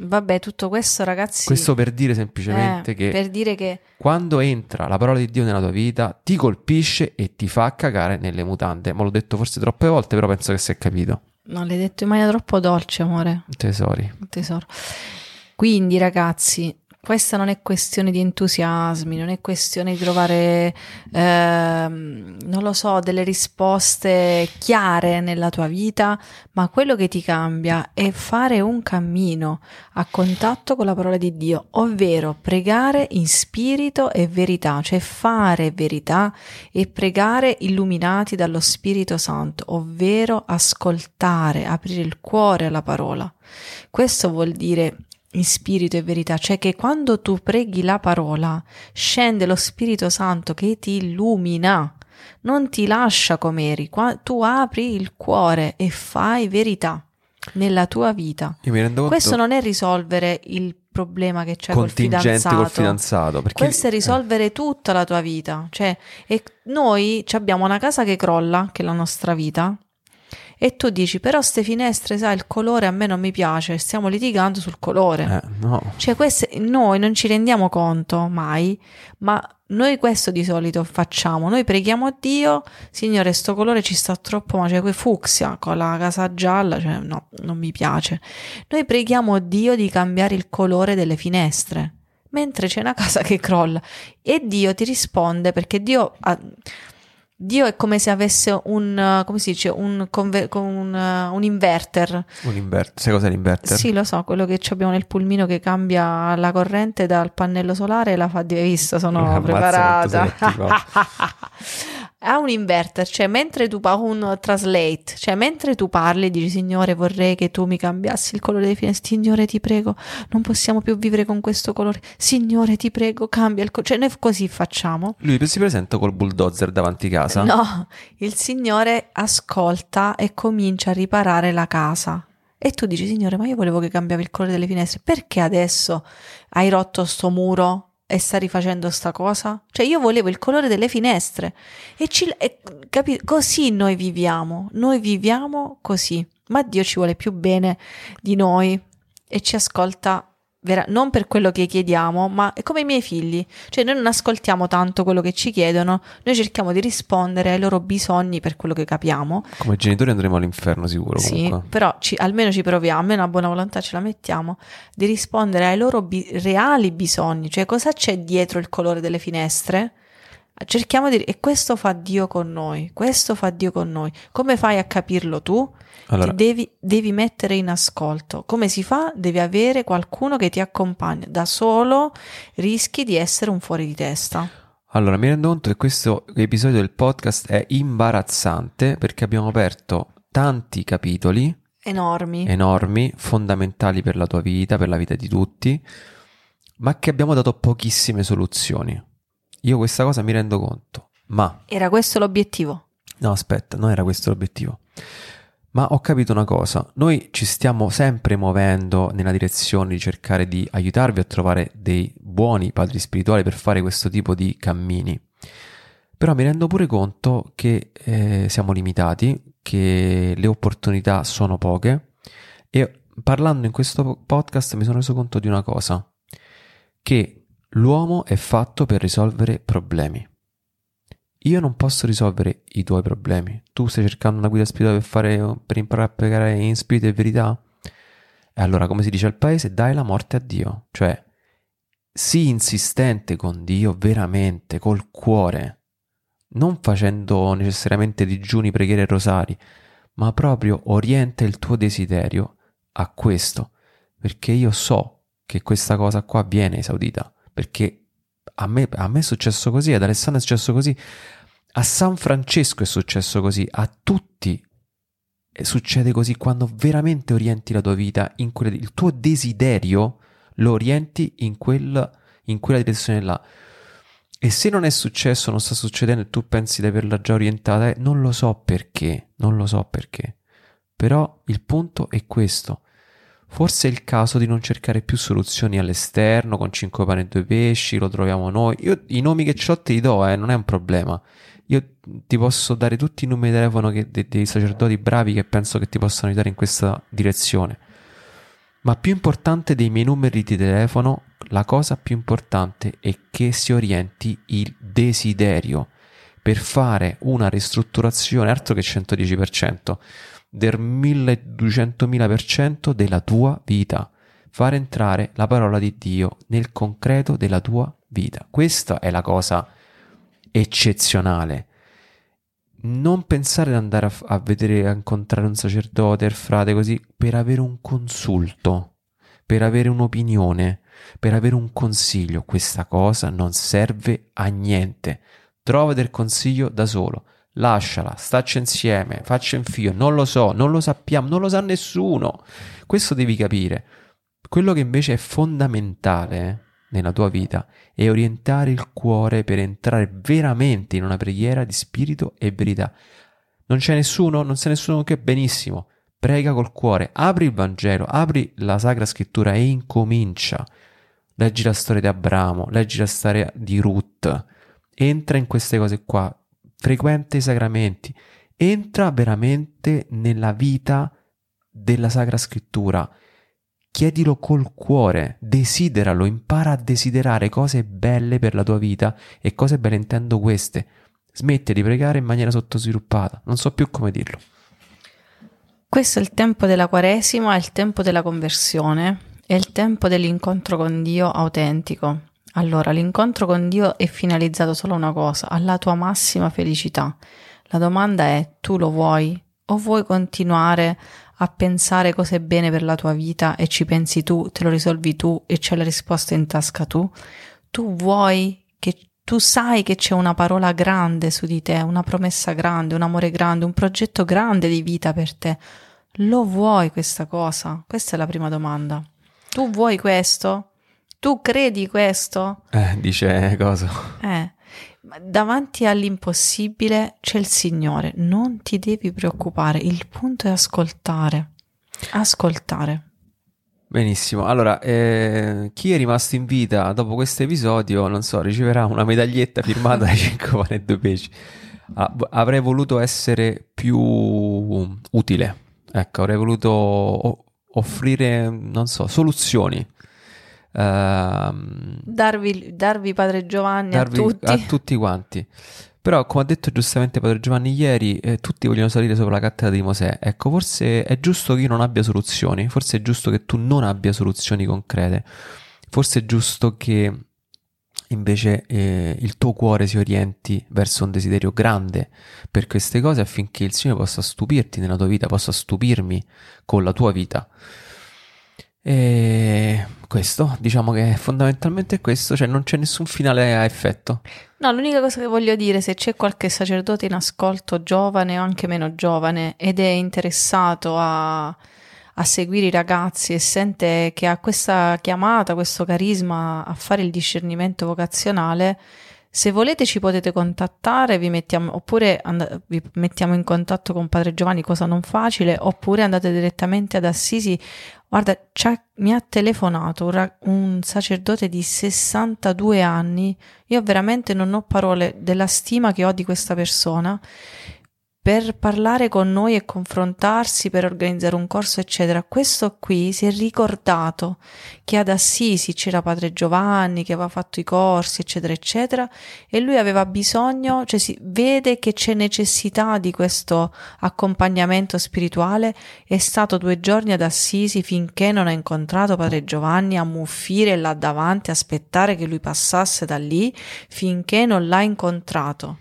Vabbè, tutto questo, ragazzi. Questo per dire semplicemente eh, che per dire che quando entra la parola di Dio nella tua vita, ti colpisce e ti fa cagare nelle mutande. Ma l'ho detto forse troppe volte, però penso che si è capito. non l'hai detto in maniera troppo dolce, amore. Tesori. tesoro. Quindi, ragazzi, questa non è questione di entusiasmi, non è questione di trovare, ehm, non lo so, delle risposte chiare nella tua vita, ma quello che ti cambia è fare un cammino a contatto con la parola di Dio, ovvero pregare in spirito e verità, cioè fare verità e pregare illuminati dallo Spirito Santo, ovvero ascoltare, aprire il cuore alla parola. Questo vuol dire in spirito e verità, cioè che quando tu preghi la parola scende lo Spirito Santo che ti illumina, non ti lascia come eri, tu apri il cuore e fai verità nella tua vita. Questo non è risolvere il problema che c'è col contingente fidanzato. col fidanzato. Perché Questo è risolvere tutta la tua vita. Cioè, e noi abbiamo una casa che crolla, che è la nostra vita, e tu dici, però ste finestre, sai, il colore a me non mi piace, stiamo litigando sul colore. eh, no. Cioè, queste, noi non ci rendiamo conto mai, ma noi questo di solito facciamo. Noi preghiamo a Dio, Signore, sto colore ci sta troppo, ma c'è quel fucsia con la casa gialla, cioè no, non mi piace. Noi preghiamo a Dio di cambiare il colore delle finestre, mentre c'è una casa che crolla e Dio ti risponde perché Dio ha- Dio è come se avesse un, uh, come si dice, un, conver- con un, uh, un inverter. Un inverter. Sai cos'è l'inverter? Sì, lo so, quello che abbiamo nel pulmino che cambia la corrente dal pannello solare e la fa di hai visto, sono Ammazza preparata. ha un inverter, cioè mentre tu parli un translate, cioè mentre tu parli dici Signore vorrei che tu mi cambiassi il colore dei finestre, Signore ti prego, non possiamo più vivere con questo colore, Signore ti prego cambia il colore, cioè noi così facciamo. Lui si presenta col bulldozer davanti casa. No, il Signore ascolta e comincia a riparare la casa. E tu dici, Signore, ma io volevo che cambiavi il colore delle finestre, perché adesso hai rotto sto muro e sta rifacendo sta cosa? Cioè io volevo il colore delle finestre. E, ci, e capi, così noi viviamo, noi viviamo così, ma Dio ci vuole più bene di noi. E ci ascolta vera- non per quello che chiediamo, ma è come i miei figli, cioè noi non ascoltiamo tanto quello che ci chiedono, noi cerchiamo di rispondere ai loro bisogni per quello che capiamo. Come genitori andremo all'inferno sicuro. Sì, Comunque. però ci- almeno ci proviamo, almeno una buona volontà ce la mettiamo, di rispondere ai loro bi- reali bisogni, cioè cosa c'è dietro il colore delle finestre. Cerchiamo di... E questo fa Dio con noi, questo fa Dio con noi. Come fai a capirlo tu? Allora, Ti devi, devi mettere in ascolto. Come si fa? Devi avere qualcuno che ti accompagna. Da solo rischi di essere un fuori di testa. allora, mi rendo conto che questo episodio del podcast è imbarazzante perché abbiamo aperto tanti capitoli Enormi. enormi, fondamentali per la tua vita, per la vita di tutti, ma che abbiamo dato pochissime soluzioni. Io questa cosa mi rendo conto, ma Era questo l'obiettivo. no, aspetta, non era questo l'obiettivo. Ma ho capito una cosa, noi ci stiamo sempre muovendo nella direzione di cercare di aiutarvi a trovare dei buoni padri spirituali per fare questo tipo di cammini. Però mi rendo pure conto che eh, siamo limitati, che le opportunità sono poche e parlando in questo podcast mi sono reso conto di una cosa, che l'uomo è fatto per risolvere problemi. Io non posso risolvere i tuoi problemi. Tu stai cercando una guida spirituale per, fare, per imparare a pregare in spirito e verità? E allora, come si dice al paese, dai la morte a Dio. Cioè, sii insistente con Dio veramente, col cuore, non facendo necessariamente digiuni, preghiere e rosari, ma proprio orienta il tuo desiderio a questo, perché io so che questa cosa qua viene esaudita, perché a me, a me è successo così, ad Alessandro è successo così, a San Francesco è successo così, a tutti succede così quando veramente orienti la tua vita, in quella, il tuo desiderio lo orienti in, quel, in quella direzione là. E se non è successo, non sta succedendo e tu pensi di averla già orientata, eh, non lo so perché, non lo so perché. Però il punto è questo. Forse è il caso di non cercare più soluzioni all'esterno con 5 pane e 2 pesci, lo troviamo noi. Io i nomi che ho te li do, eh, non è un problema. Io ti posso dare tutti i numeri di telefono che, de- dei sacerdoti bravi che penso che ti possano aiutare in questa direzione. Ma più importante dei miei numeri di telefono, la cosa più importante è che si orienti il desiderio per fare una ristrutturazione, altro che 110%, del 1200.000% della tua vita. Fare entrare la parola di Dio nel concreto della tua vita. Questa è la cosa eccezionale. Non pensare di andare a, a vedere, a incontrare un sacerdote, il frate così, per avere un consulto, per avere un'opinione, per avere un consiglio. Questa cosa non serve a niente. Trova del consiglio da solo. Lasciala, stacci insieme, faccia in fio. Non lo so, non lo sappiamo, non lo sa nessuno. Questo devi capire. Quello che invece è fondamentale nella tua vita è orientare il cuore per entrare veramente in una preghiera di spirito e verità. Non c'è nessuno, non c'è nessuno che benissimo. Prega col cuore, apri il Vangelo, apri la Sacra Scrittura e incomincia. Leggi la storia di Abramo, leggi la storia di Ruth. Entra in queste cose qua, frequenta i sacramenti, entra veramente nella vita della Sacra Scrittura chiedilo col cuore, desideralo, impara a desiderare cose belle per la tua vita e cose belle intendo queste. Smette di pregare in maniera sottosviluppata, non so più come dirlo. Questo è il tempo della Quaresima, è il tempo della conversione, è il tempo dell'incontro con Dio autentico. Allora, l'incontro con Dio è finalizzato solo a una cosa, alla tua massima felicità. La domanda è, tu lo vuoi? O vuoi continuare a pensare cose bene per la tua vita e ci pensi tu, te lo risolvi tu e c'è la risposta in tasca tu? Tu vuoi che tu sai che c'è una parola grande su di te, una promessa grande, un amore grande, un progetto grande di vita per te. Lo vuoi questa cosa? Questa è la prima domanda. Tu vuoi questo? Tu credi questo? Eh, dice cosa? Eh, davanti all'impossibile c'è il Signore, non ti devi preoccupare, il punto è ascoltare. Ascoltare. Benissimo, allora eh, chi è rimasto in vita dopo questo episodio, non so, riceverà una medaglietta firmata dai 5 pane e 2 pesci. Ah, avrei voluto essere più utile, ecco, avrei voluto offrire, non so, soluzioni. Ehm, Darvi, darvi Padre Giovanni darvi a tutti. a tutti quanti. Però, come ha detto giustamente Padre Giovanni ieri, eh, tutti vogliono salire sopra la cattedra di Mosè. Ecco, forse è giusto che io non abbia soluzioni, forse è giusto che tu non abbia soluzioni concrete, forse è giusto che invece eh, il tuo cuore si orienti verso un desiderio grande per queste cose affinché il Signore possa stupirti nella tua vita, possa stupirmi con la tua vita. E questo, diciamo che fondamentalmente è questo, cioè non c'è nessun finale a effetto. No, l'unica cosa che voglio dire, se c'è qualche sacerdote in ascolto giovane o anche meno giovane ed è interessato a, a seguire i ragazzi e sente che ha questa chiamata, questo carisma a fare il discernimento vocazionale, se volete ci potete contattare, vi mettiamo, oppure and- vi mettiamo in contatto con Padre Giovanni, cosa non facile, oppure andate direttamente ad Assisi. Guarda, mi ha telefonato un, ra- un sacerdote di 62 anni, io veramente non ho parole della stima che ho di questa persona per parlare con noi e confrontarsi, per organizzare un corso, eccetera. Questo qui si è ricordato che ad Assisi c'era Padre Giovanni che aveva fatto i corsi, eccetera, eccetera, e lui aveva bisogno, cioè si vede che c'è necessità di questo accompagnamento spirituale. È stato due giorni ad Assisi finché non ha incontrato Padre Giovanni a muffire là davanti, aspettare che lui passasse da lì finché non l'ha incontrato.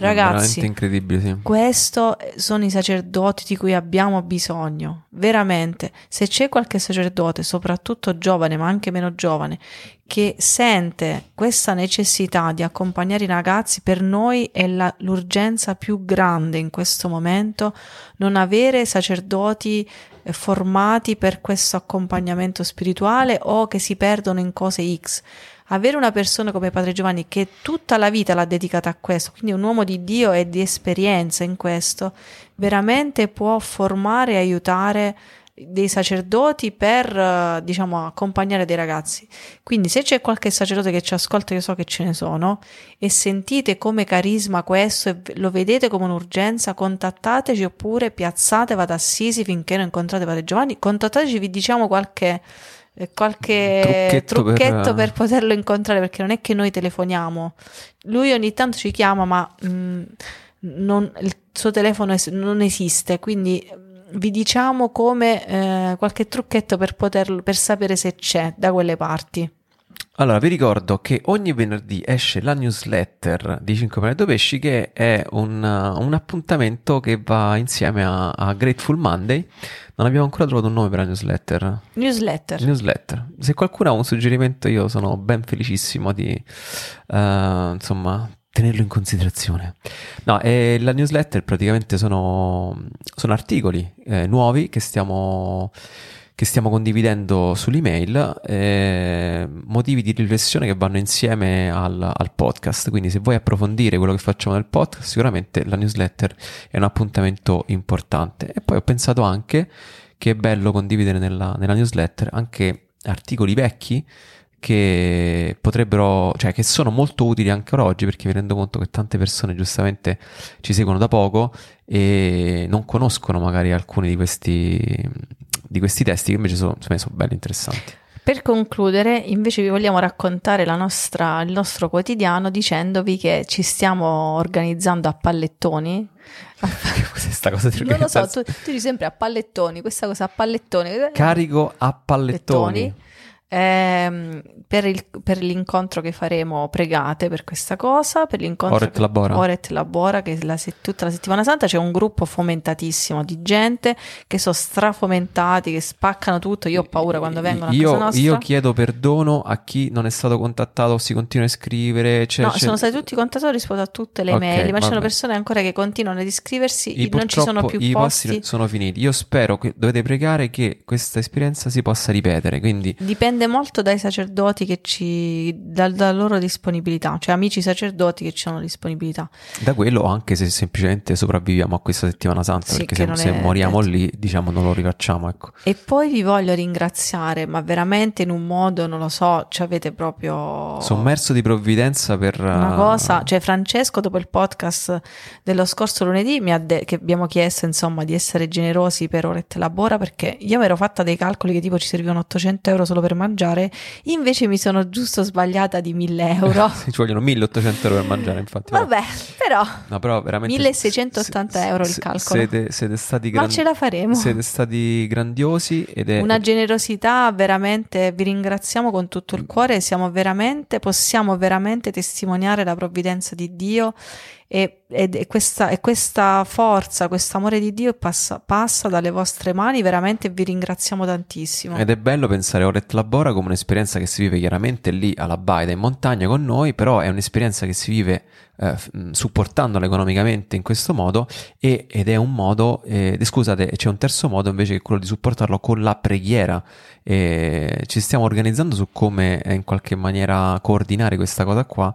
Ragazzi, incredibile, sì. questo sono i sacerdoti di cui abbiamo bisogno, veramente. Se c'è qualche sacerdote, soprattutto giovane, ma anche meno giovane, che sente questa necessità di accompagnare i ragazzi, per noi è la- l'urgenza più grande in questo momento non avere sacerdoti eh, formati per questo accompagnamento spirituale o che si perdono in cose X avere una persona come Padre Giovanni che tutta la vita l'ha dedicata a questo, quindi un uomo di Dio e di esperienza in questo, veramente può formare e aiutare dei sacerdoti per, eh, diciamo, accompagnare dei ragazzi. Quindi se c'è qualche sacerdote che ci ascolta, io so che ce ne sono, e sentite come carisma questo e lo vedete come un'urgenza, contattateci oppure piazzatevi ad Assisi finché non incontrate Padre Giovanni, contattateci, vi diciamo qualche qualche Trucchetto trucchetto, per- per... poterlo incontrare perché non è che noi telefoniamo. Lui ogni tanto ci chiama ma mh, non- il suo telefono es- non esiste quindi mh, vi diciamo come eh, qualche trucchetto per poterlo per sapere se c'è da quelle parti Allora, vi ricordo che ogni venerdì esce la newsletter di 5 Pane e 2 Pesci che è un, uh, un appuntamento che va insieme a, a Grateful Monday. Non abbiamo ancora trovato un nome per la newsletter. newsletter Newsletter. Se qualcuno ha un suggerimento io sono ben felicissimo di, eh, insomma, tenerlo in considerazione. No, e la newsletter praticamente sono, sono articoli eh, nuovi che stiamo, che stiamo condividendo sull'email, eh, motivi di riflessione che vanno insieme al, al podcast. Quindi se vuoi approfondire quello che facciamo nel podcast, sicuramente la newsletter è un appuntamento importante. E poi ho pensato anche che è bello condividere nella, nella newsletter anche articoli vecchi che potrebbero, cioè che sono molto utili anche oggi perché mi rendo conto che tante persone giustamente ci seguono da poco e non conoscono magari alcuni di questi, di questi testi che invece sono, sono belli interessanti. Per concludere, invece vi vogliamo raccontare la nostra- il nostro quotidiano dicendovi che ci stiamo organizzando a pallettoni. Questa cosa di Non lo so, tu, tu dici sempre a pallettoni, questa cosa a pallettoni. Carico a pallettoni. Pallettoni. Ehm, per, il- per l'incontro che faremo pregate per questa cosa, per l'incontro Ora et che- labora. Ora et labora, che la se- tutta la settimana santa c'è un gruppo fomentatissimo di gente che sono strafomentati, che spaccano tutto. Io ho paura quando vengono a io, casa nostra. io chiedo perdono a chi non è stato contattato, si continua a iscrivere. C'è, No, c'è- sono stati tutti contattatori, ho risposto a tutte le Ok, mail, ma ci sono persone ancora che continuano ad iscriversi, I- non ci sono più i posti. posti sono finiti. Io spero che dovete pregare che questa esperienza si possa ripetere. Quindi Dipende dipende molto dai sacerdoti che ci, dal- dalla loro disponibilità, cioè amici sacerdoti che ci hanno disponibilità. Da quello, anche se semplicemente sopravviviamo a questa settimana santa, Sì, perché se, se moriamo detto. lì, diciamo, non lo rifacciamo, ecco. E poi vi voglio ringraziare, ma veramente in un modo, non lo so, ci avete proprio Sommerso di provvidenza per... una eh, cosa, cioè Francesco dopo il podcast dello scorso lunedì mi ha de- che abbiamo chiesto insomma di essere generosi per Orette Labora perché io mi ero fatta dei calcoli che tipo ci servivano 800 euro solo per mangiare, invece mi sono giusto sbagliata di 1000 euro. ci vogliono 1800 euro per mangiare, infatti. Vabbè, però No, però veramente 1680 euro il se- calcolo. Siete, siete stati Ma gran- ce la faremo. Siete stati grandiosi ed è Una generosità veramente, vi ringraziamo con tutto il cuore, siamo veramente, possiamo veramente testimoniare la provvidenza di Dio e, ed- e questa, e questa forza, questo amore di Dio passa, passa dalle vostre mani, veramente vi ringraziamo tantissimo. Ed è bello pensare a Oret Labora come un'esperienza che si vive chiaramente lì alla baita in montagna con noi, però è un'esperienza che si vive eh, mh, supportandola economicamente in questo modo e- ed è un modo, eh, scusate, c'è un terzo modo invece che è quello di supportarlo con la preghiera. E ci stiamo organizzando su come eh, in qualche maniera coordinare questa cosa qua,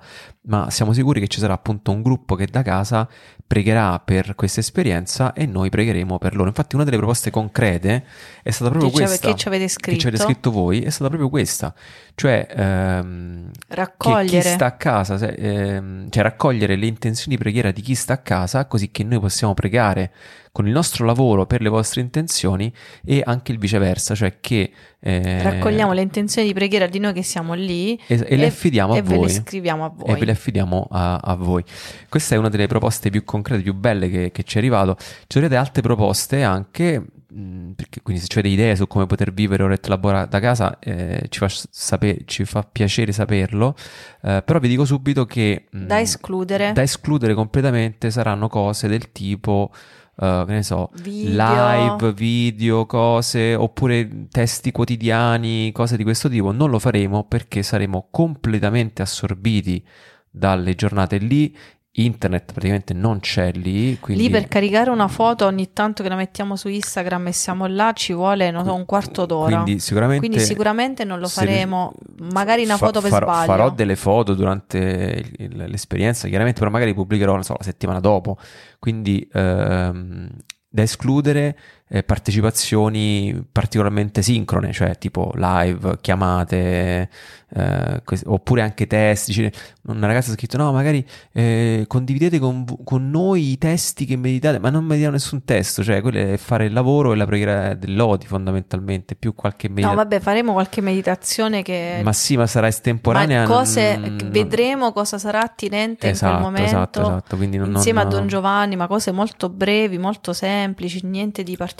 ma siamo sicuri che ci sarà appunto un gruppo che da casa pregherà per questa esperienza e noi pregheremo per loro. Infatti una delle proposte concrete è stata proprio Che questa che ci avete che ci avete scritto? scritto voi è stata proprio questa, cioè ehm, che chi Raccogliere. sta a casa, se- ehm, cioè raccogliere le intenzioni di preghiera di chi sta a casa, così che noi possiamo pregare con il nostro lavoro per le vostre intenzioni e anche il viceversa, cioè che eh, Raccogliamo le intenzioni di preghiera di noi che siamo lì e, e le affidiamo a e ve voi. le scriviamo a voi. E ve le affidiamo a, a voi. Questa è una delle proposte più concrete, più belle che, che ci è arrivato. Ci avrete altre proposte anche, mh, perché quindi se avete idee su come poter vivere Orette Labora da casa, eh, ci, fa sape- ci fa piacere saperlo. Eh, però vi dico subito che mh, Da escludere. da escludere completamente saranno cose del tipo. eh, che ne so, Video. live, video, cose oppure testi quotidiani, cose di questo tipo. Non lo faremo perché saremo completamente assorbiti dalle giornate lì. Internet praticamente non c'è lì. Quindi... Lì per caricare una foto ogni tanto che la mettiamo su Instagram e siamo là ci vuole non so, un quarto d'ora. Quindi sicuramente, Quindi sicuramente non lo faremo, magari una fa- foto per farò, sbaglio. Farò delle foto durante l'esperienza, chiaramente, però magari pubblicherò, non so, la settimana dopo. Quindi ehm, da escludere eh, partecipazioni particolarmente sincrone, cioè tipo live, chiamate, eh, que- oppure anche testi. Cioè, una ragazza ha scritto: No, magari eh, condividete con, con noi i testi che meditate, ma non meditiamo nessun testo, cioè quello è fare il lavoro e la preghiera dell'Odi fondamentalmente, più qualche No, meditazione. vabbè, faremo qualche meditazione che Ma sì, ma sarà estemporanea. ma cose non- vedremo cosa sarà attinente Esatto, in quel momento. esatto, esatto, quindi non- insieme non- a Don Giovanni, ma cose molto brevi, molto semplici, niente di particolare.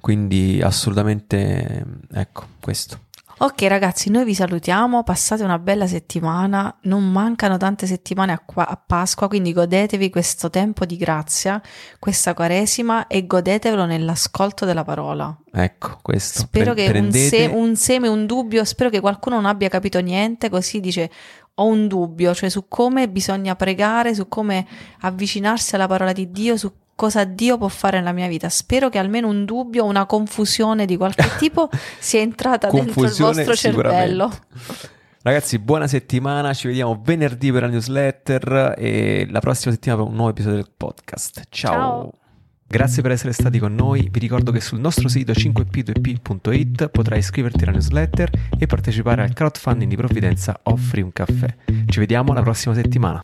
Quindi assolutamente, ecco, questo. Ok ragazzi, noi vi salutiamo, passate una bella settimana, non mancano tante settimane a, qua- a Pasqua, quindi godetevi questo tempo di grazia, questa quaresima e godetevelo nell'ascolto della parola. Ecco, questo. Spero Pre- che un, prendete- se- un seme, un dubbio, spero che qualcuno non abbia capito niente, così dice ho un dubbio, cioè su come bisogna pregare, su come avvicinarsi alla parola di Dio, su cosa Dio può fare nella mia vita. Spero che almeno un dubbio, una confusione di qualche tipo sia entrata dentro il vostro cervello. Ragazzi, buona settimana, ci vediamo venerdì per la newsletter e la prossima settimana per un nuovo episodio del podcast. Ciao. Ciao. Grazie per essere stati con noi, vi ricordo che sul nostro sito 5p2p.it potrai iscriverti alla newsletter e partecipare al crowdfunding di Provvidenza Offri un caffè. Ci vediamo la prossima settimana.